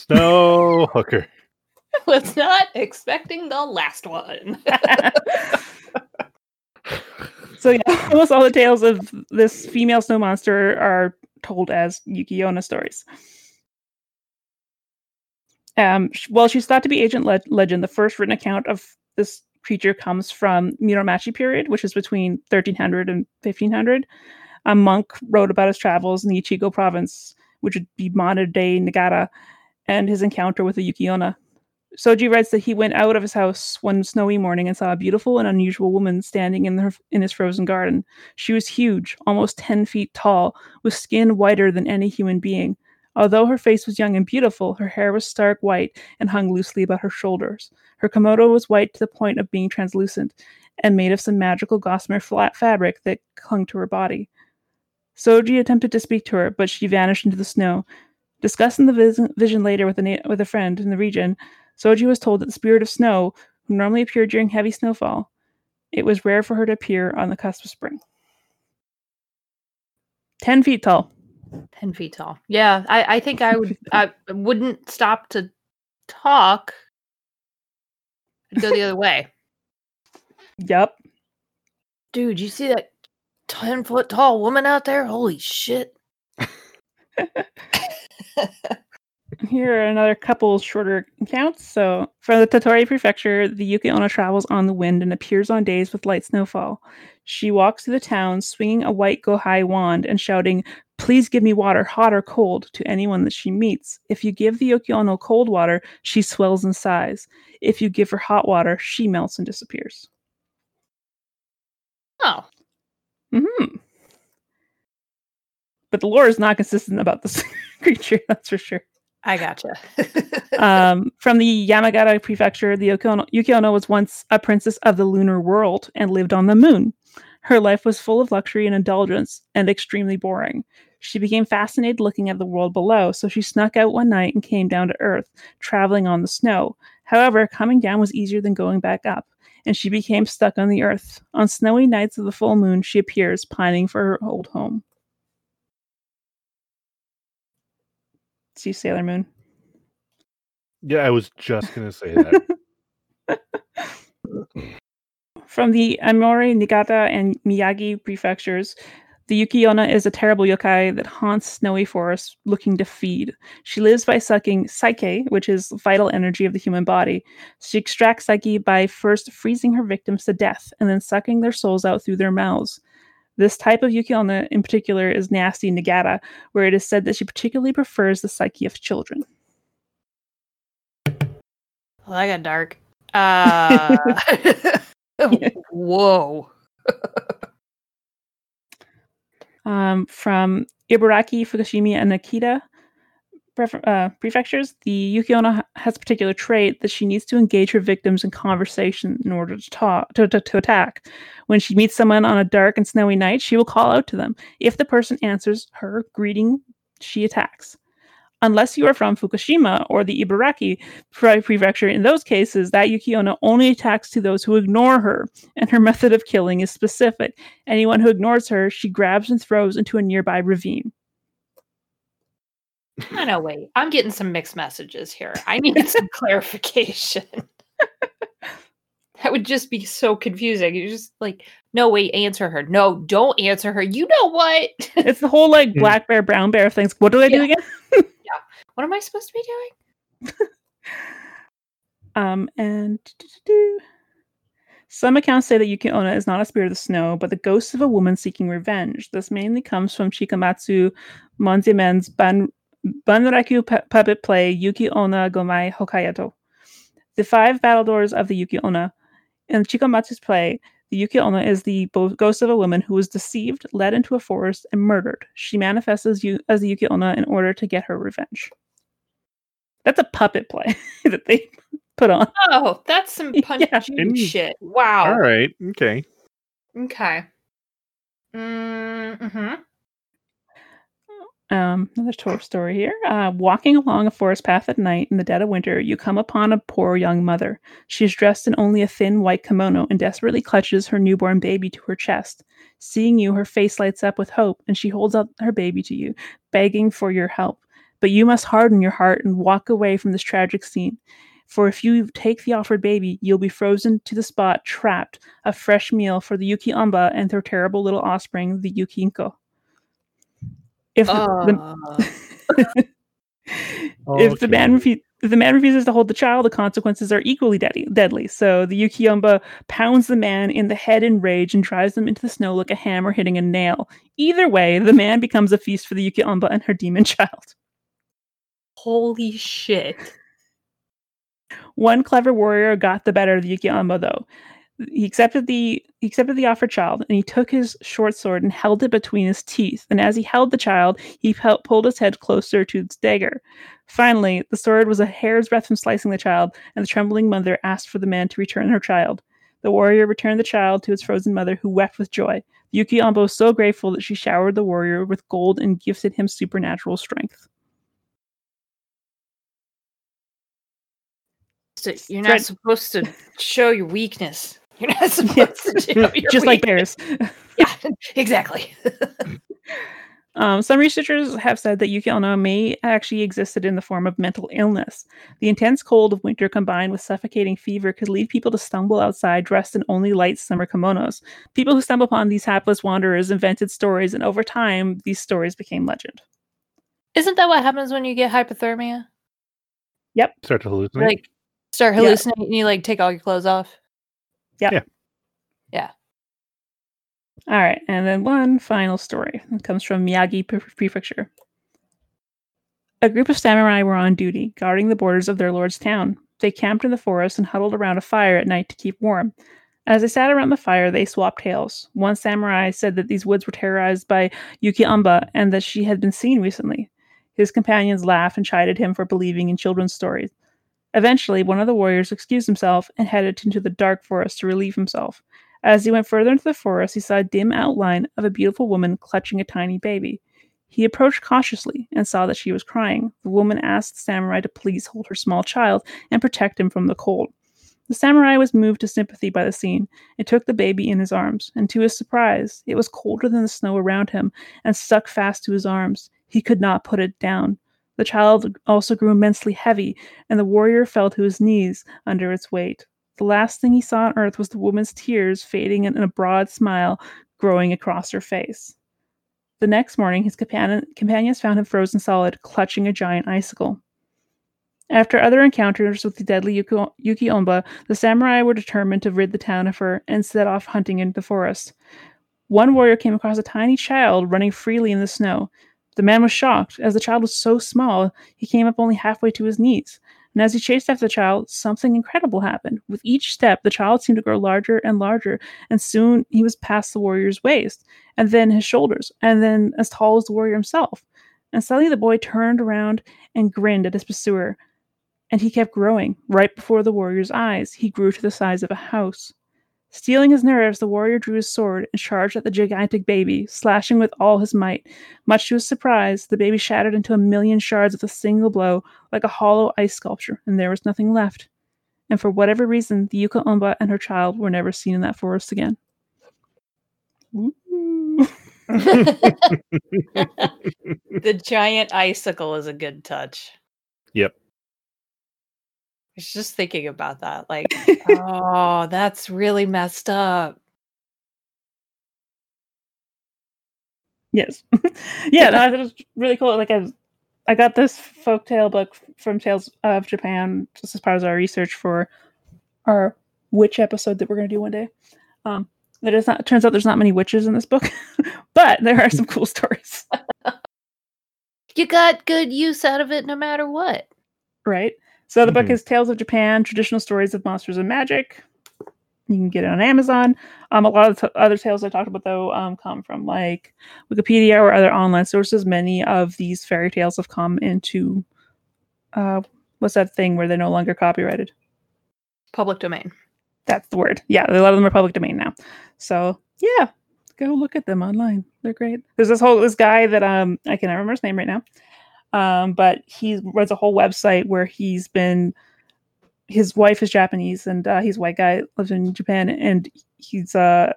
Snow hooker. Was not expecting the last one. So yeah, almost all the tales of this female snow monster are told as Yuki-onna stories. Um, well, she's thought to be ancient le- legend. The first written account of this creature comes from Muromachi period, which is between 1300 and 1500. A monk wrote about his travels in the Echigo province, which would be modern day Niigata, and his encounter with the Yuki-onna. Sogi writes that he went out of his house one snowy morning and saw a beautiful and unusual woman standing in, her, in his frozen garden. She was huge, almost 10 feet tall, with skin whiter than any human being. Although her face was young and beautiful, her hair was stark white and hung loosely about her shoulders. Her kimono was white to the point of being translucent and made of some magical gossamer flat fabric that clung to her body. Sogi attempted to speak to her, but she vanished into the snow. Discussing the vis- vision later with a, na- with a friend in the region, Sogi was told that the spirit of snow, who normally appeared during heavy snowfall, it was rare for her to appear on the cusp of spring. 10 feet tall. 10 feet tall. Yeah, I, I think I would I wouldn't stop to talk. I'd go the other way. Yep. Dude, you see that 10 foot tall woman out there? Holy shit. Here are another couple shorter accounts. So, from the Tottori Prefecture, the Yuki Onna travels on the wind and appears on days with light snowfall. She walks through the town, swinging a white gohei wand and shouting, Please give me water, hot or cold, to anyone that she meets. If you give the Yuki Onna cold water, she swells in size. If you give her hot water, she melts and disappears. Oh. hmm But the lore is not consistent about this creature, that's for sure. I gotcha. um, from the Yamagata prefecture, the Yuki Onna, was once a princess of the lunar world and lived on the moon. Her life was full of luxury and indulgence and extremely boring. She became fascinated looking at the world below, so she snuck out one night and came down to Earth, traveling on the snow. However, coming down was easier than going back up, and she became stuck on the Earth. On snowy nights of the full moon, she appears, pining for her old home. See Sailor Moon. Yeah, I was just gonna say that. From the Aomori, Niigata, and Miyagi prefectures, the Yuki Onna is a terrible yokai that haunts snowy forests looking to feed. She lives by sucking psyche, which is vital energy of the human body. She extracts psyche by first freezing her victims to death and then sucking their souls out through their mouths. This type of Yuki Onna in particular is nasty Niigata, where it is said that she particularly prefers the psyche of children. Well, that got dark. Uh, whoa. um, from Ibaraki, Fukushima, and Akita uh, prefectures, the Yuki Onna has a particular trait that she needs to engage her victims in conversation in order to talk to, to, to attack. When she meets someone on a dark and snowy night, she will call out to them. If the person answers her greeting, she attacks. Unless you are from Fukushima or the Ibaraki pre- prefecture, in those cases, that Yuki Onna only attacks to those who ignore her, and her method of killing is specific. Anyone who ignores her, she grabs and throws into a nearby ravine. I know, wait. I'm getting some mixed messages here. I need some clarification. that would just be so confusing. You're just like, no, wait, answer her. No, don't answer her. You know what? It's the whole like black bear, brown bear things. What do I do Yeah. again? What am I supposed to be doing? Um, and some accounts say that Yuki Onna is not a spirit of the snow, but the ghost of a woman seeking revenge. This mainly comes from Chikamatsu Monzaemon's Ban Bunraku pu- puppet play Yuki Onna Gomai Hagoita. The five battle doors of the Yuki Onna. In Chikamatsu's play, the Yuki Onna is the bo- ghost of a woman who was deceived, led into a forest, and murdered. She manifests as, you- as the Yuki Onna in order to get her revenge. That's a puppet play that they put on. Oh, that's some punch Yeah. Shit. Wow. All right. Okay. Okay. Mm-hmm. Um, another to- story here. Uh, walking along a forest path at night in the dead of winter, you come upon a poor young mother. She is dressed in only a thin white kimono and desperately clutches her newborn baby to her chest. Seeing you, her face lights up with hope, and she holds out her baby to you, begging for your help. But you must harden your heart and walk away from this tragic scene. For if you take the offered baby, you'll be frozen to the spot, trapped, a fresh meal for the Yuki Onba and their terrible little offspring, the Yuki Inko. If the, the- Uh, if the man Okay. refu- if the man refuses to hold the child, the consequences are equally deadly. deadly. So the Yukiyomba pounds the man in the head in rage and drives them into the snow like a hammer hitting a nail. Either way, the man becomes a feast for the Yukiyomba and her demon child. Holy shit. One clever warrior got the better of the Yukiyomba, though. He accepted the he accepted the offered child, and he took his short sword and held it between his teeth. And as he held the child, he pulled his head closer to its dagger. Finally, the sword was a hair's breadth from slicing the child, and the trembling mother asked for the man to return her child. The warrior returned the child to its frozen mother, who wept with joy. Yuki Ambo was so grateful that she showered the warrior with gold and gifted him supernatural strength. So you're not Right. supposed to show your weakness. You're not supposed to do your Just like weakness. bears. Yeah, exactly. Um, some researchers have said that Yuki Onna may actually existed in the form of mental illness. The intense cold of winter combined with suffocating fever could lead people to stumble outside dressed in only light summer kimonos. People who stumbled upon these hapless wanderers invented stories, and over time, these stories became legend. Isn't that what happens when you get hypothermia? Yep. Start to hallucinate. Like start Yeah. hallucinating and you like take all your clothes off? Yeah. yeah. Yeah. All right, and then one final story. It comes from Miyagi Pre- Prefecture. A group of samurai were on duty, guarding the borders of their lord's town. They camped in the forest and huddled around a fire at night to keep warm. As they sat around the fire, they swapped tales. One samurai said that these woods were terrorized by Yuki Onba and that she had been seen recently. His companions laughed and chided him for believing in children's stories. Eventually, one of the warriors excused himself and headed into the dark forest to relieve himself. As he went further into the forest, he saw a dim outline of a beautiful woman clutching a tiny baby. He approached cautiously and saw that she was crying. The woman asked the samurai to please hold her small child and protect him from the cold. The samurai was moved to sympathy by the scene and took the baby in his arms, and to his surprise, it was colder than the snow around him and stuck fast to his arms. He could not put it down. The child also grew immensely heavy, and the warrior fell to his knees under its weight. The last thing he saw on earth was the woman's tears fading and a broad smile growing across her face. The next morning, his companion, companions found him frozen solid, clutching a giant icicle. After other encounters with the deadly Yuki, Yuki Onba, the samurai were determined to rid the town of her and set off hunting into the forest. One warrior came across a tiny child running freely in the snow. The man was shocked, as the child was so small he came up only halfway to his knees. And as he chased after the child, something incredible happened. With each step, the child seemed to grow larger and larger, and soon he was past the warrior's waist, and then his shoulders, and then as tall as the warrior himself. And suddenly the boy turned around and grinned at his pursuer. And he kept growing. Right before the warrior's eyes, he grew to the size of a house. Stealing his nerves, the warrior drew his sword and charged at the gigantic baby, slashing with all his might. Much to his surprise, the baby shattered into a million shards with a single blow, like a hollow ice sculpture, and there was nothing left. And for whatever reason, the Yuka Umba and her child were never seen in that forest again. The giant icicle is a good touch. Yep. Was just thinking about that. Like, oh, that's really messed up. Yes. yeah, no, it was really cool. Like I, I got this folktale book from Tales of Japan just as part of our research for our witch episode that we're going to do one day. Um, that is not. Turns out there's not many witches in this book, but there are some cool stories. You got good use out of it no matter what. Right. So the book Mhm. is Tales of Japan: Traditional Stories of Monsters and Magic. You can get it on Amazon. Um, a lot of t- other tales I talked about though um, come from like Wikipedia or other online sources. Many of these fairy tales have come into uh, what's that thing where they're no longer copyrighted? Public domain. That's the word. Yeah, a lot of them are public domain now. So yeah, go look at them online. They're great. There's this whole this guy that um I can't remember his name right now, um, but he runs a whole website where he's been. His wife is Japanese and uh, he's a white guy lives in Japan and he's uh,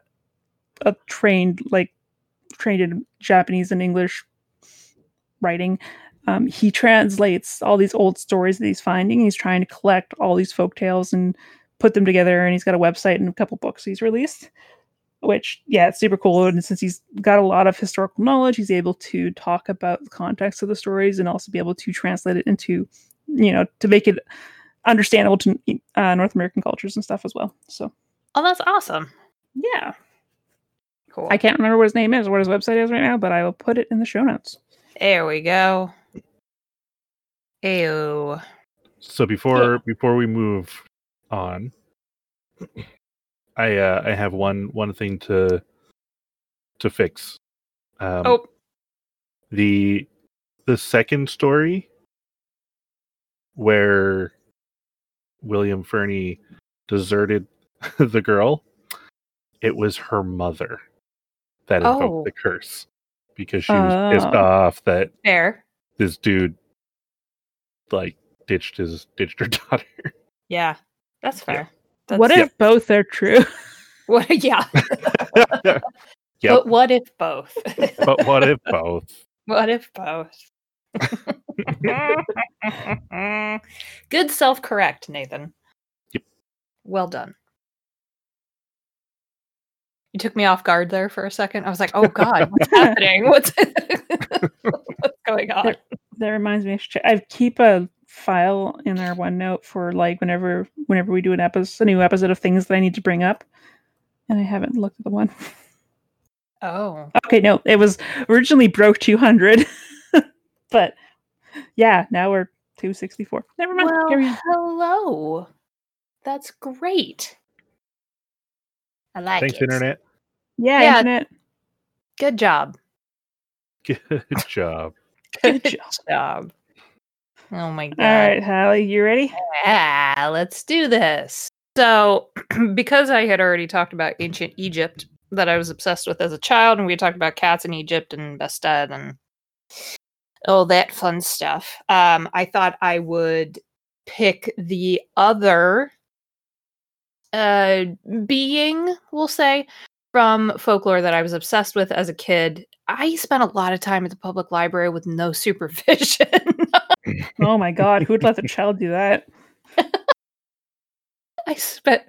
a trained like trained in Japanese and English writing. Um, he translates all these old stories that he's finding. He's trying to collect all these folk tales and put them together and he's got a website and a couple books he's released which yeah it's super cool and since he's got a lot of historical knowledge he's able to talk about the context of the stories and also be able to translate it into you know to make it understandable to uh, north american cultures and stuff as well so Oh, that's awesome. yeah Cool. i can't remember what his name is or what his website is right now but i will put it in the show notes There we go. Ew. So before before we move on, I uh, I have one one thing to to fix. Um, oh, the the second story where William Fernie deserted the girl, it was her mother that invoked Oh. the curse because she was pissed Oh. off that fair. this dude like ditched his ditched her daughter. Yeah, that's fair. That's, what if both are true? What? Yeah. Yep. But what if both? but what if both? what if both? Good self correct, Nathan. Yep. Well done. You took me off guard there for a second. I was like, "Oh God, what's happening? What's what's going on?" that reminds me, I, should check- I keep a file in our OneNote for like whenever whenever we do an episode, a new episode of things that I need to bring up, and I haven't looked at the one. Oh, Okay, no, it was originally broke two hundred, but yeah, now we're two sixty four. Never mind. well, carry on. hello. That's great. I like Thanks, it. internet. Yeah, yeah. internet. Good job. Good job. Good Good job. Oh my god. All right, Halli, you ready? Yeah, let's do this. So, because I had already talked about ancient Egypt that I was obsessed with as a child, and we talked about cats in Egypt and Bastet and all that fun stuff, um, I thought I would pick the other uh, being, we'll say, from folklore that I was obsessed with as a kid. I spent a lot of time at the public library with no supervision. Oh my god, who would let the child do that? I spent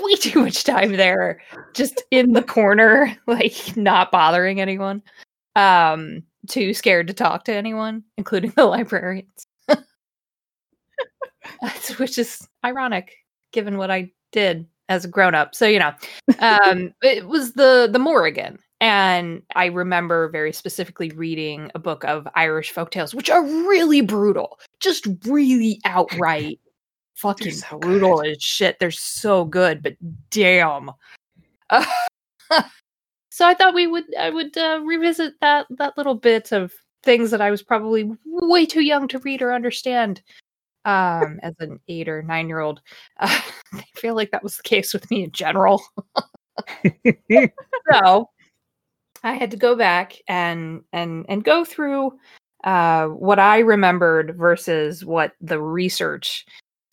way too much time there, just in the corner, like not bothering anyone. Um, too scared to talk to anyone, including the librarians. Which is ironic, given what I did as a grown up. So you know, um, it was the the Morrigan, and I remember very specifically reading a book of Irish folktales, which are really brutal, just really outright fucking so brutal as shit. They're so good, but damn. Uh, so I thought we would I would uh, revisit that that little bit of things that I was probably way too young to read or understand um as an 8 or 9 year old. Uh, I feel like that was the case with me in general. so I had to go back and and and go through uh, what I remembered versus what the research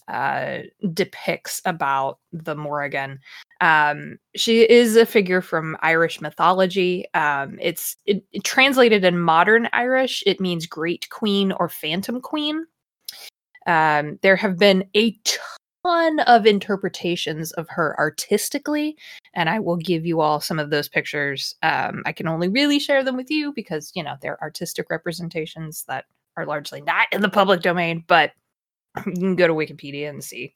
uh, depicts about the Morrigan. Um, she is a figure from Irish mythology. Um, it's it, it translated in modern Irish. It means great queen or phantom queen. Um, there have been a ton of interpretations of her artistically, and I will give you all some of those pictures. Um, I can only really share them with you because you know they're artistic representations that are largely not in the public domain, but you can go to Wikipedia and see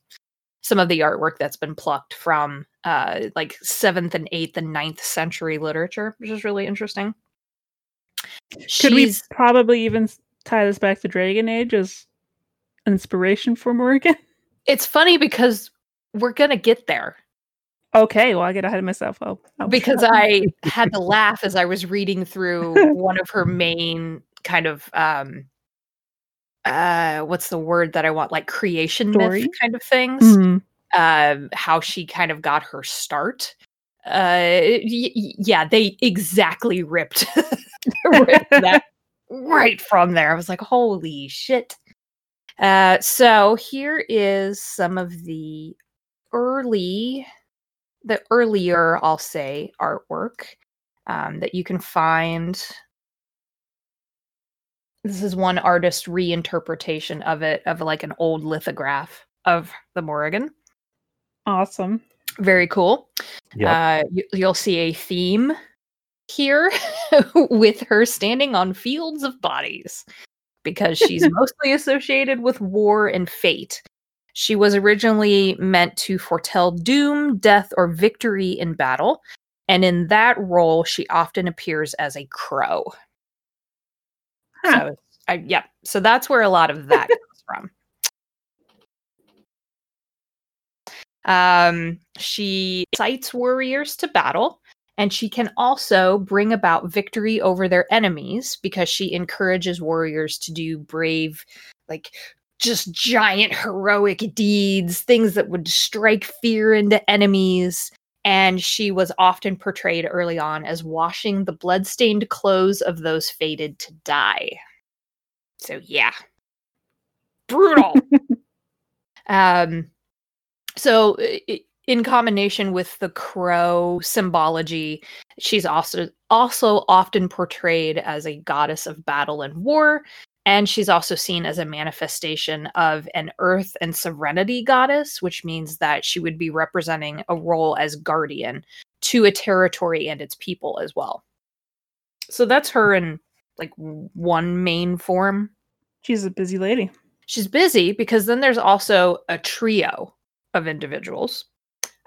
some of the artwork that's been plucked from uh, like seventh and eighth and ninth century literature, which is really interesting. Could we probably even tie this back to Dragon Age as inspiration for Morrigan? It's funny because we're gonna get there Okay, well I get ahead of myself. Oh, oh, because. I had to laugh as I was reading through one of her main kind of um uh what's the word that I want like creation Story? myth kind of things. Mhm. um, how she kind of got her start. Uh, y- yeah, they exactly ripped, ripped that right from there. I was like, holy shit. Uh, so here is some of the early, the earlier, I'll say, artwork um, that you can find. This is one artist reinterpretation of it, of like an old lithograph of the Morrigan awesome. very cool. Yep. Uh, you, you'll see a theme here with her standing on fields of bodies because she's mostly associated with war and fate. She was originally meant to foretell doom, death, or victory in battle. And in that role, she often appears as a crow. Huh. So, I, yeah, so that's where a lot of that comes from. Um, she incites warriors to battle, and she can also bring about victory over their enemies because she encourages warriors to do brave, like just giant heroic deeds, things that would strike fear into enemies. And she was often portrayed early on as washing the bloodstained clothes of those fated to die. So, yeah, brutal. um, so, i- in combination with the crow symbology, she's also also often portrayed as a goddess of battle and war and she's also seen as a manifestation of an earth and serenity goddess which means that she would be representing a role as guardian to a territory and its people as well so that's her in like one main form She's a busy lady. she's busy because then there's also a trio of individuals.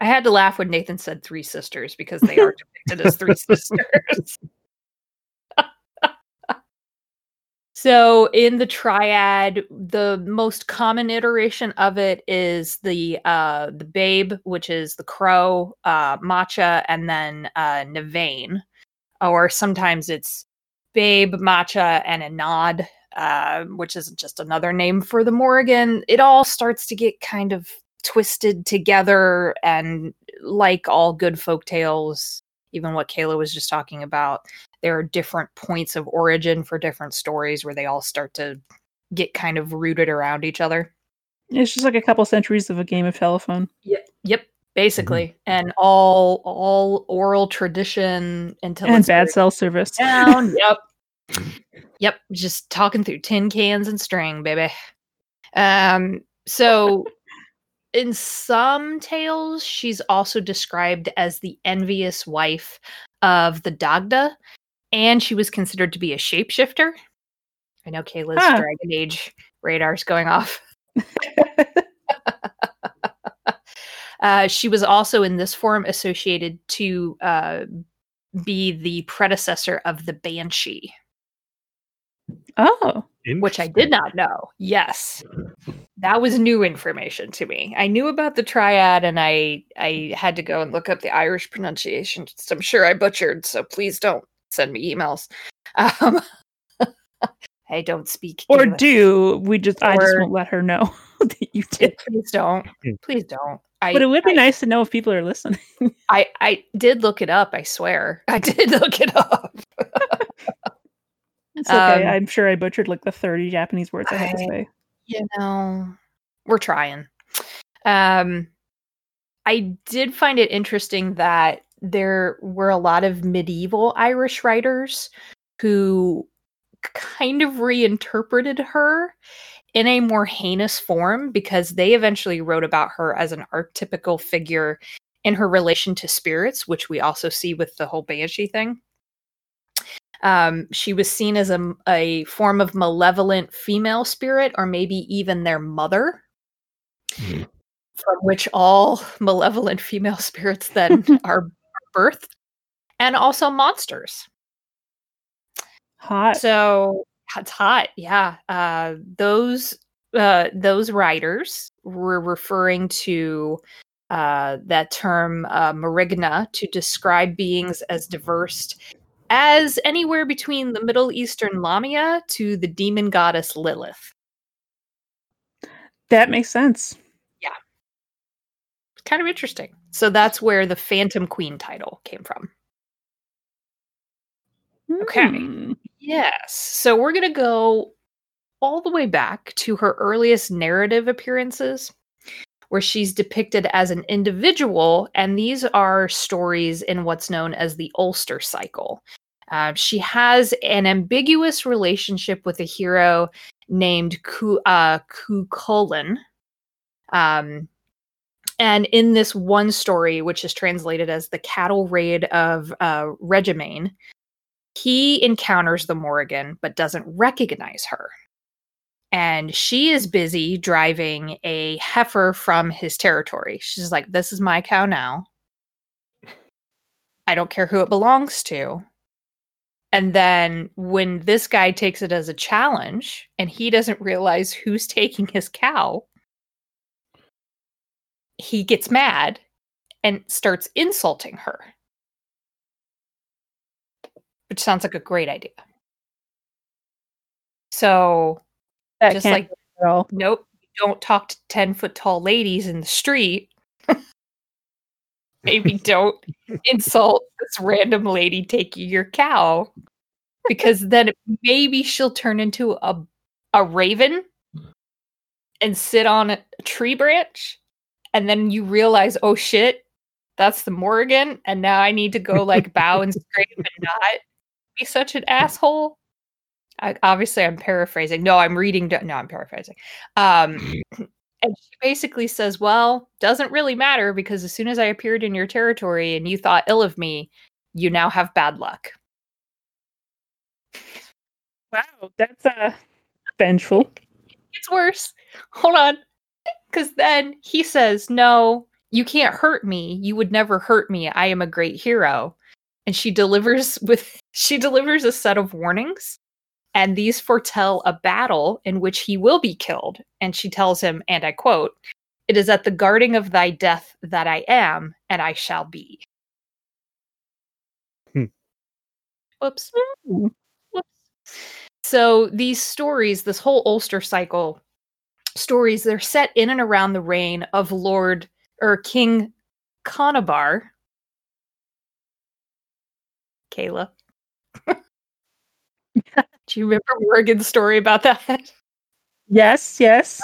I had to laugh when Nathan said three sisters because they are depicted as three sisters. so in the triad, the most common iteration of it is the uh the Badb, which is the crow, uh Macha, and then uh Nemain. Or sometimes it's Badb, Macha, and a nod uh, which is just another name for the Morrigan, it all starts to get kind of twisted together. And like all good folk tales, even what Cayla was just talking about, there are different points of origin for different stories where they all start to get kind of rooted around each other. It's just like a couple centuries of a game of telephone. Yep. Yep. Basically, and all all oral tradition until and bad cell service. down. yep. Yep. Just talking through tin cans and string, baby. Um, so in some tales, she's also described as the envious wife of the Dagda, and she was considered to be a shapeshifter. I know Cayla's Huh. Dragon Age radar's going off. Uh, she was also in this form associated to uh, be the predecessor of the Banshee, oh, which I did not know. Yes, that was new information to me. I knew about the triad, and I I had to go and look up the Irish pronunciation. So I'm sure I butchered. So please don't send me emails. Um, I don't speak. or English. do we just? I just won't let her know that you did. please don't. Please don't. I, But it would be I- nice to know if people are listening. I I did look it up. I swear, I did look it up. It's okay. Um, I'm sure I butchered like the 30 Japanese words I had to say. You know, we're trying. Um, I did find it interesting that there were a lot of medieval Irish writers who kind of reinterpreted her in a more heinous form because they eventually wrote about her as an archetypical figure in her relation to spirits, which we also see with the whole banshee thing. Um, she was seen as a, a form of malevolent female spirit, or maybe even their mother, Mhm. from which all malevolent female spirits then are birthed, and also monsters. Hot. So it's hot, yeah. Uh, those uh, those writers were referring to uh, that term uh, morrígna to describe beings as diverse as anywhere between the Middle Eastern Lamia to the demon goddess Lilith. that makes sense. Yeah. It's kind of interesting. So that's where the Phantom Queen title came from. Okay. Hmm. Yes. So we're going to go all the way back to her earliest narrative appearances, where she's depicted as an individual. And these are stories in what's known as the Ulster cycle. Uh, she has an ambiguous relationship with a hero named Cu- uh. Um, and in this one story, which is translated as the cattle raid of uh, Regamna, he encounters the Morrigan but doesn't recognize her. And she is busy driving a heifer from his territory. She's like, This is my cow now. I don't care who it belongs to. And then when this guy takes it as a challenge and he doesn't realize who's taking his cow, he gets mad and starts insulting her. Which sounds like a great idea. So, That just like, nope, don't talk to 10 foot tall ladies in the street. Maybe don't insult this random lady taking your cow because then maybe she'll turn into a, a raven and sit on a tree branch. And then you realize, oh shit, that's the Morrigan. And now I need to go like bow and scrape and not be such an asshole. I, obviously, I'm paraphrasing. No, I'm reading. No, I'm paraphrasing. Um, and she basically says, Well, doesn't really matter because as soon as I appeared in your territory and you thought ill of me, you now have bad luck. Wow, that's uh vengeful. It's worse. Hold on. Because then he says, No, you can't hurt me. You would never hurt me. I am a great hero. And she delivers with she delivers a set of warnings. And these foretell a battle in which he will be killed. And she tells him, and I quote, It is at the guarding of thy death that I am, and I shall be. Hmm. Whoops. Hmm. Whoops. So these stories, this whole Ulster cycle stories, they're set in and around the reign of Lord or King Conchobar. Cayla. Do you remember Morgan's story about that? Yes, yes.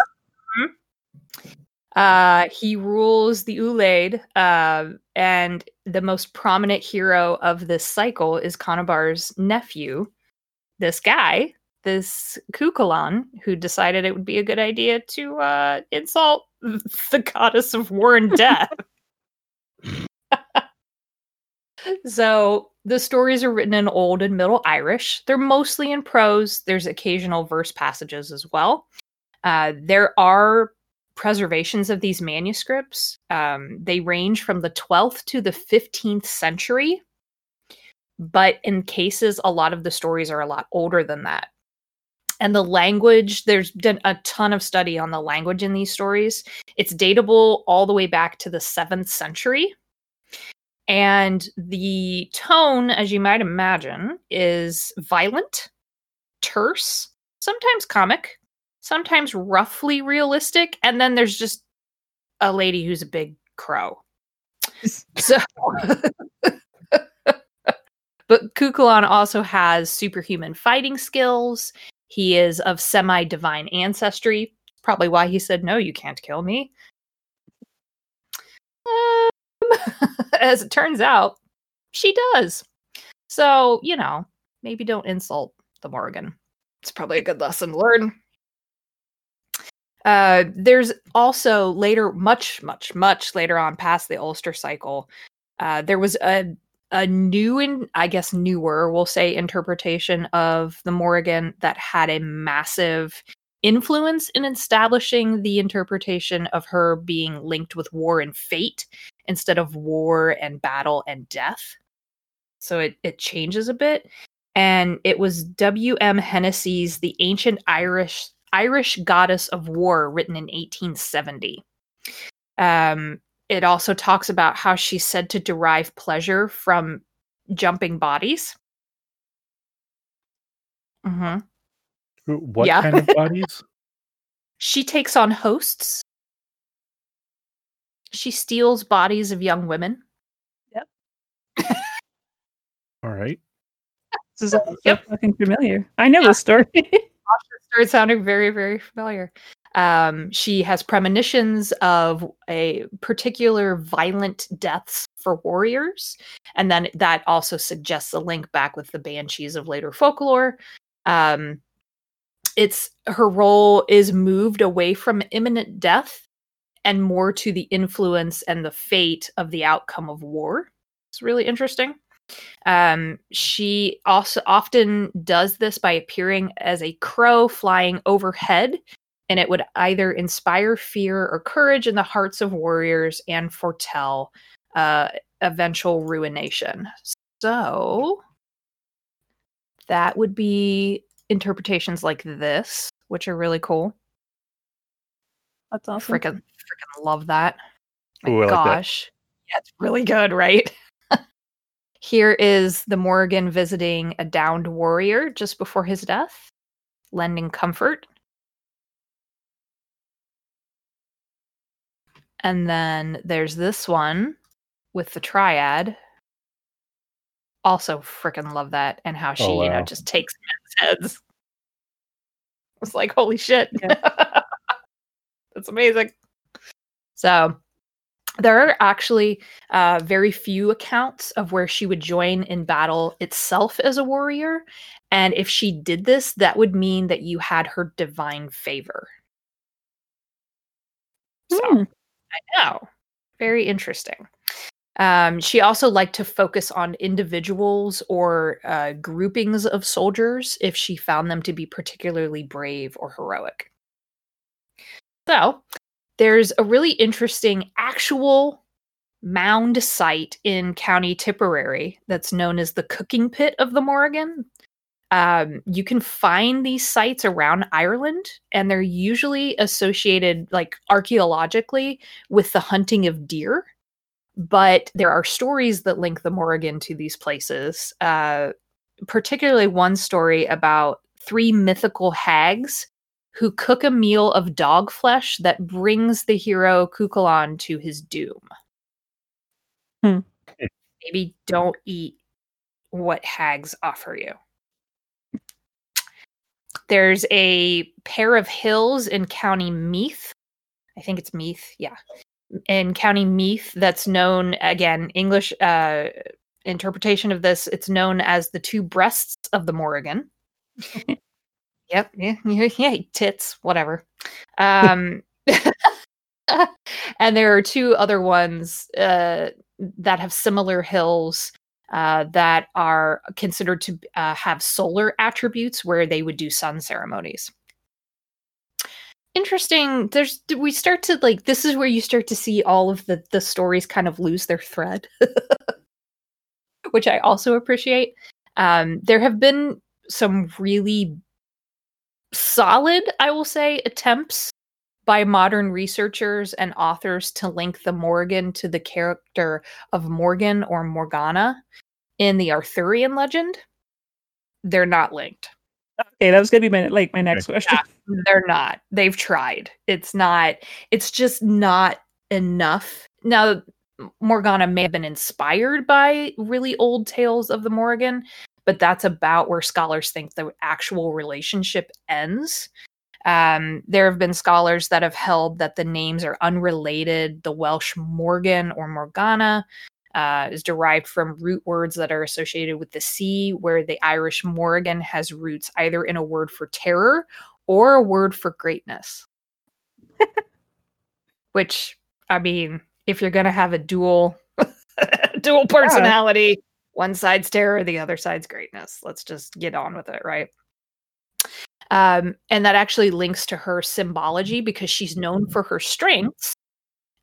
Uh, he rules the Ulaid, uh, and the most prominent hero of this cycle is Conchobar's nephew, this guy, this Cuchulainn, who decided it would be a good idea to uh, insult the goddess of war and death. so the stories are written in Old and Middle Irish. They're mostly in prose. There's occasional verse passages as well. Uh, there are preservations of these manuscripts. Um, they range from the 12th to the 15th century, but in cases, a lot of the stories are a lot older than that. And the language, there's been a ton of study on the language in these stories. It's datable all the way back to the 7th century. And the tone, as you might imagine, is violent, terse, sometimes comic, sometimes roughly realistic, and then there's just a lady who's a big crow. So, but Cuchulainn also has superhuman fighting skills. He is of semi divine ancestry. Probably why he said, No, you can't kill me. As it turns out, she does. So, you know, maybe don't insult the Morrigan. It's probably a good lesson to learn. Uh, there's also later, much, much, much later on, past the Ulster cycle, uh, there was a a new and I guess newer, we'll say, interpretation of the Morrigan that had a massive influence in establishing the interpretation of her being linked with war and fate instead of war and battle and death. So it, it changes a bit. And it was W.M. Hennessy's The Ancient Irish Irish Goddess of War, written in 1870. Um, it also talks about how she's said to derive pleasure from jumping bodies. hmm What Yeah. kind of bodies? She takes on hosts. She steals bodies of young women. Yep. all right. This is all so Yep. fucking familiar. I know this story. started sounding very, very familiar. Um, she has premonitions of a particular violent deaths for warriors, and then that also suggests a link back with the banshees of later folklore. Um, it's her role is moved away from imminent death and more to the influence and the fate of the outcome of war. It's really interesting. Um, she also often does this by appearing as a crow flying overhead, and it would either inspire fear or courage in the hearts of warriors and foretell uh, eventual ruination. So that would be interpretations like this, which are really cool. That's awesome. Freaking, freaking love that. My Ooh, I like that. gosh. Yeah, it's really good, right? Here is the Morrigan visiting a downed warrior just before his death, lending comfort. And then there's this one with the triad. Also, freaking love that, and how she, Oh, you know, just takes heads. It's like, holy shit. That's amazing. So, there are actually uh, very few accounts of where she would join in battle itself as a warrior. And if she did this, that would mean that you had her divine favor. So, Hmm. I know. Very interesting. Um, she also liked to focus on individuals or uh, groupings of soldiers if she found them to be particularly brave or heroic. So, there's a really interesting actual mound site in County Tipperary that's known as the Cooking Pit of the Morrigan. Um, you can find these sites around Ireland, and they're usually associated, like archaeologically, with the hunting of deer. But there are stories that link the Morrigan to these places, uh, particularly one story about three mythical hags who cook a meal of dog flesh that brings the hero Cuchulainn to his doom. Hmm. Maybe don't eat what hags offer you. There's a pair of hills in County Meath. I think it's Meath, yeah. In County Meath, that's known again, English uh, interpretation of this, it's known as the two breasts of the Morrigan. Yep. Yeah. Yeah. yeah tits. Whatever. Um, and there are two other ones uh, that have similar hills uh, that are considered to uh, have solar attributes, where they would do sun ceremonies. Interesting. There's we start to like this is where you start to see all of the the stories kind of lose their thread, which I also appreciate. Um, there have been some really solid, I will say, attempts by modern researchers and authors to link the Morrigan to the character of Morgan or Morgana in the Arthurian legend. They're not linked. Okay, that was gonna be my like my next question. They're not. They've tried. It's not, it's just not enough. Now, Morgana may have been inspired by really old tales of the Morrigan, but that's about where scholars think the actual relationship ends. Um, there have been scholars that have held that the names are unrelated. The Welsh Morgan or Morgana uh, is derived from root words that are associated with the sea, where the Irish Morrigan has roots either in a word for terror or a word for greatness. Which, I mean, if you're going to have a dual dual personality, one side's terror, the other side's greatness. Let's just get on with it, right? Um, and that actually links to her symbology because she's known for her strengths,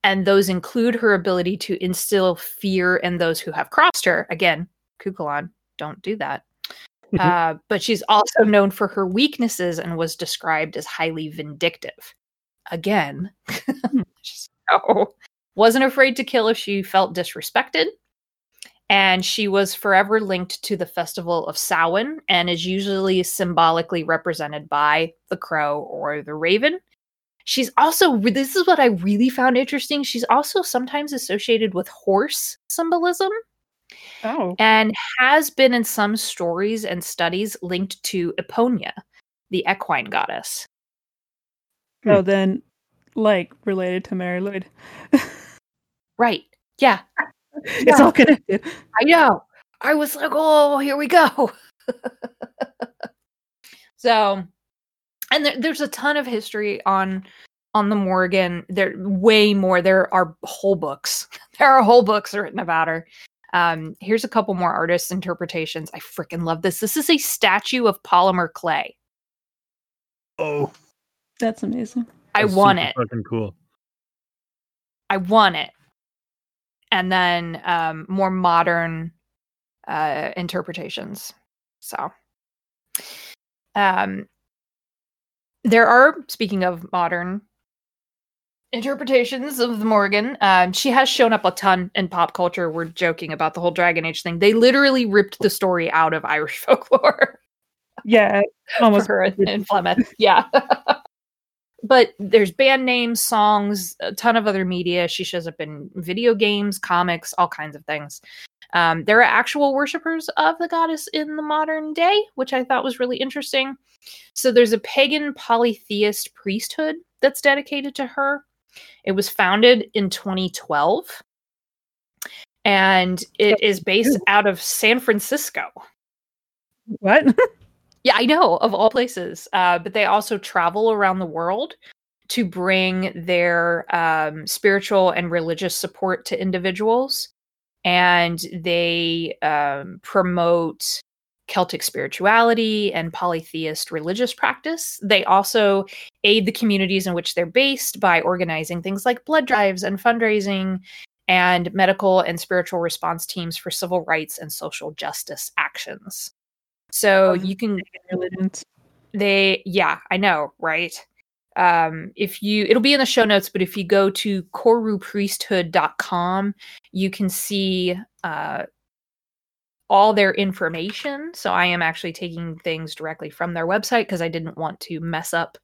and those include her ability to instill fear in those who have crossed her. Again, Cuchulainn, don't do that. Uh, but she's also known for her weaknesses and was described as highly vindictive. Again, so wasn't afraid to kill if she felt disrespected. And she was forever linked to the festival of Samhain and is usually symbolically represented by the crow or the raven. She's also, this is what I really found interesting. She's also sometimes associated with horse symbolism Oh, and has been in some stories and studies linked to Epona, the equine goddess. so then, like related to Mari Lwyd, Right. Yeah. it's all connected. I know. I was like, oh, here we go. so, and there, there's a ton of history on on the Morrigan. There way more. There are whole books. There are whole books written about her. Um, here's a couple more artist interpretations. I freaking love this. This is a statue of polymer clay. Oh, That's amazing. I that's want super it. Fucking cool. I want it. And then um, more modern uh, interpretations. So, um, there are speaking of modern interpretations of the Morrigan. Um, she has shown up a ton in pop culture. We're joking about the whole Dragon Age thing. They literally ripped the story out of Irish folklore Yeah, almost. her in, in Flemeth. Yeah. but there's band names, songs, a ton of other media. She shows up in video games, comics, all kinds of things. Um, there are actual worshippers of the goddess in the modern day, which I thought was really interesting. So there's a pagan polytheist priesthood that's dedicated to her. It was founded in 2012 and it is based out of San Francisco. What? Yeah, I know, of all places. Uh, but they also travel around the world to bring their um, spiritual and religious support to individuals. And they um, promote Celtic spirituality and polytheist religious practice. They also aid the communities in which they're based by organizing things like blood drives and fundraising and medical and spiritual response teams for civil rights and social justice actions. So you can they yeah i know right um if you it'll be in the show notes but if you go to corupriesthood.com you can see uh all their information so i am actually taking things directly from their website because i didn't want to mess up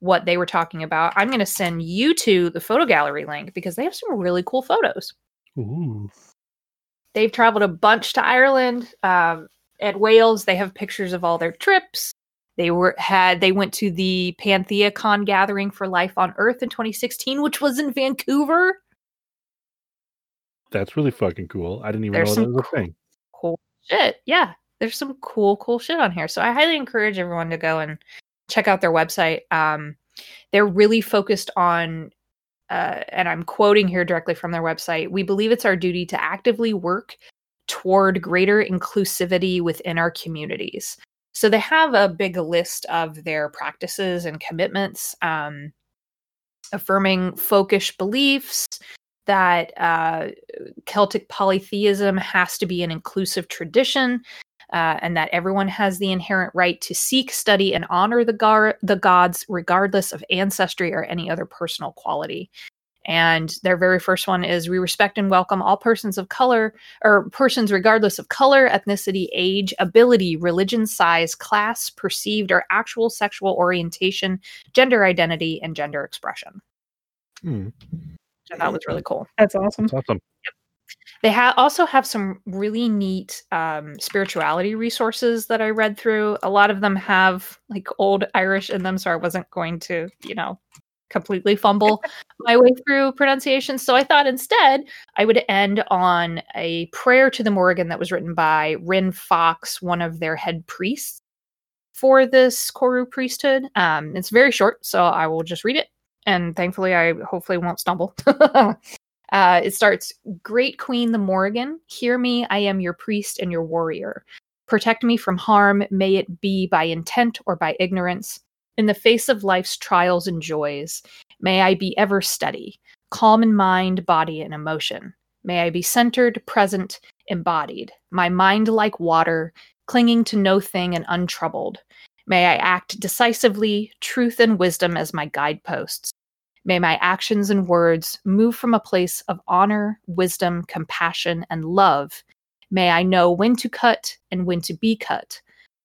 what they were talking about i'm going to send you to the photo gallery link because they have some really cool photos Ooh. they've traveled a bunch to Ireland. Um, at Wales, they have pictures of all their trips. They were had they went to the Pantheacon gathering for life on Earth in 2016, which was in Vancouver. That's really fucking cool. I didn't even There's know that was a thing. Shit. Yeah, there's some cool, cool shit on here. So I highly encourage everyone to go and check out their website. Um, they're really focused on uh, and I'm quoting here directly from their website. We believe it's our duty to actively work toward greater inclusivity within our communities. So they have a big list of their practices and commitments, um, affirming folkish beliefs that uh, Celtic polytheism has to be an inclusive tradition. Uh, and that everyone has the inherent right to seek, study, and honor the, gar- the gods, regardless of ancestry or any other personal quality. And their very first one is we respect and welcome all persons of color or persons regardless of color, ethnicity, age, ability, religion, size, class, perceived or actual sexual orientation, gender identity, and gender expression. Hmm. Which I thought was really cool. That's awesome. That's awesome. They ha- also have some really neat um, spirituality resources that I read through. A lot of them have like old Irish in them, so I wasn't going to, you know, completely fumble my way through pronunciation. So I thought instead I would end on a prayer to the Morrigan that was written by Rynn Fox, one of their head priests for this Coru priesthood. Um, it's very short, so I will just read it. And thankfully, I hopefully won't stumble. Uh, it starts Great Queen the Morrigan, hear me, I am your priest and your warrior. Protect me from harm, may it be by intent or by ignorance. In the face of life's trials and joys, may I be ever steady, calm in mind, body, and emotion. May I be centered, present, embodied, my mind like water, clinging to no thing and untroubled. May I act decisively, truth and wisdom as my guideposts. May my actions and words move from a place of honor, wisdom, compassion, and love. May I know when to cut and when to be cut.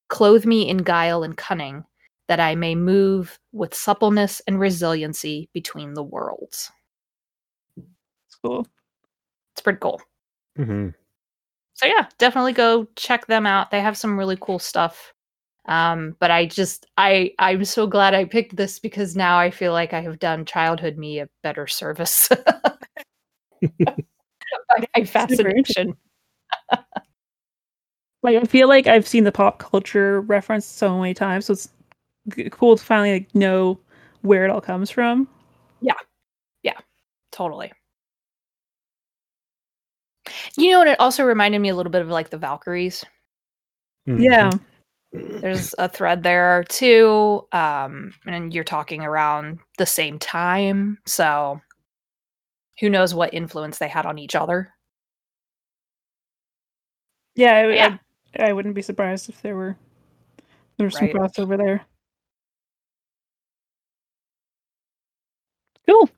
Clothe me in guile and cunning, that I may move with suppleness and resiliency between the worlds. It's cool. It's pretty cool. hmm So yeah, definitely go check them out. They have some really cool stuff. Um, but I just I I'm so glad I picked this because now I feel like I have done childhood me a better service. By my fascination. Like I feel like I've seen the pop culture reference so many times, so it's g- cool to finally like know where it all comes from. Yeah, yeah, totally. You know what? It also reminded me a little bit of like the Valkyries. Mm-hmm. Yeah, There's a thread there too. Um, and you're talking around the same time. So who knows what influence they had on each other? yeah, I, Yeah. I, I wouldn't be surprised if there were there was some Right. crossover there. Cool.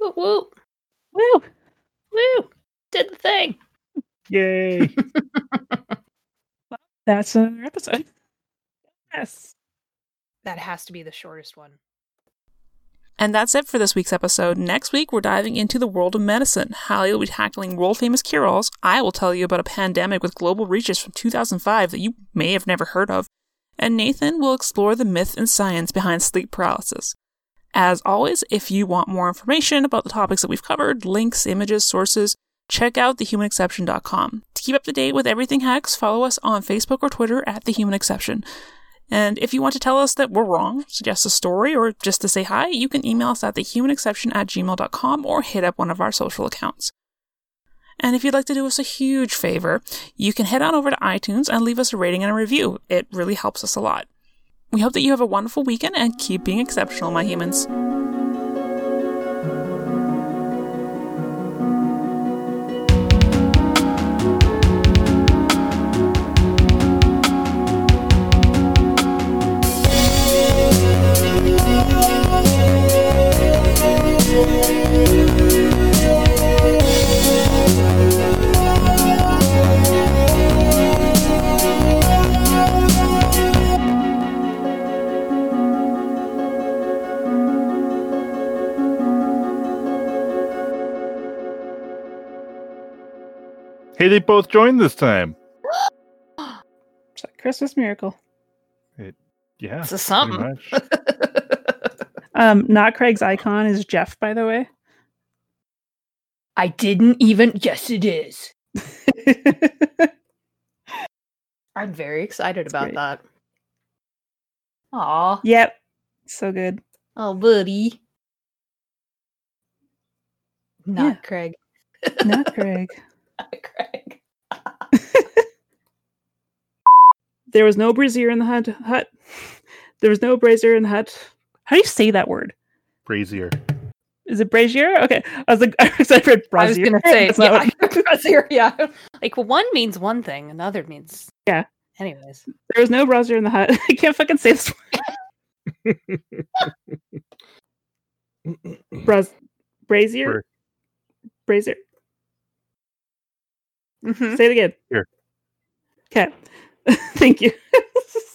Woo woo Woo! woo! Did the thing. Yay! That's our episode. Yes. That has to be the shortest one. And that's it for this week's episode. Next week, we're diving into the world of medicine. Halli will be tackling world famous cure alls. I will tell you about a pandemic with global reaches from 2005 that you may have never heard of. And Nathan will explore the myth and science behind sleep paralysis. As always, if you want more information about the topics that we've covered, links, images, sources, check out thehumanexception.com. To keep up to date with everything Hex, follow us on Facebook or Twitter at The Human Exception. And if you want to tell us that we're wrong, suggest a story, or just to say hi, you can email us at thehumanexception at gmail.com or hit up one of our social accounts. And if you'd like to do us a huge favor, you can head on over to iTunes and leave us a rating and a review. It really helps us a lot. We hope that you have a wonderful weekend and keep being exceptional, my humans. Hey, they both joined this time. It's a Christmas miracle. It, Yeah. It's a pretty something. Um, not Craig's icon is Jeff, by the way. I didn't even. Yes, it is. I'm very excited about great. that. Aw. yep. So good. Oh, buddy. Not Yeah. Craig. Not Craig. Not Craig. There was no brazier in the hut. hut. There was no brazier in the hut. How do you say that word? Brazier. Is it brazier? Okay. I was like, I was like, I was brazier. gonna say, That's yeah, what- brazier, yeah. Like one means one thing, another means Yeah. Anyways, there was no brazier in the hut. I can't fucking say this word. Braz- brazier. Bra- brazier. Mhm. Say it again. Here. Okay. Thank you.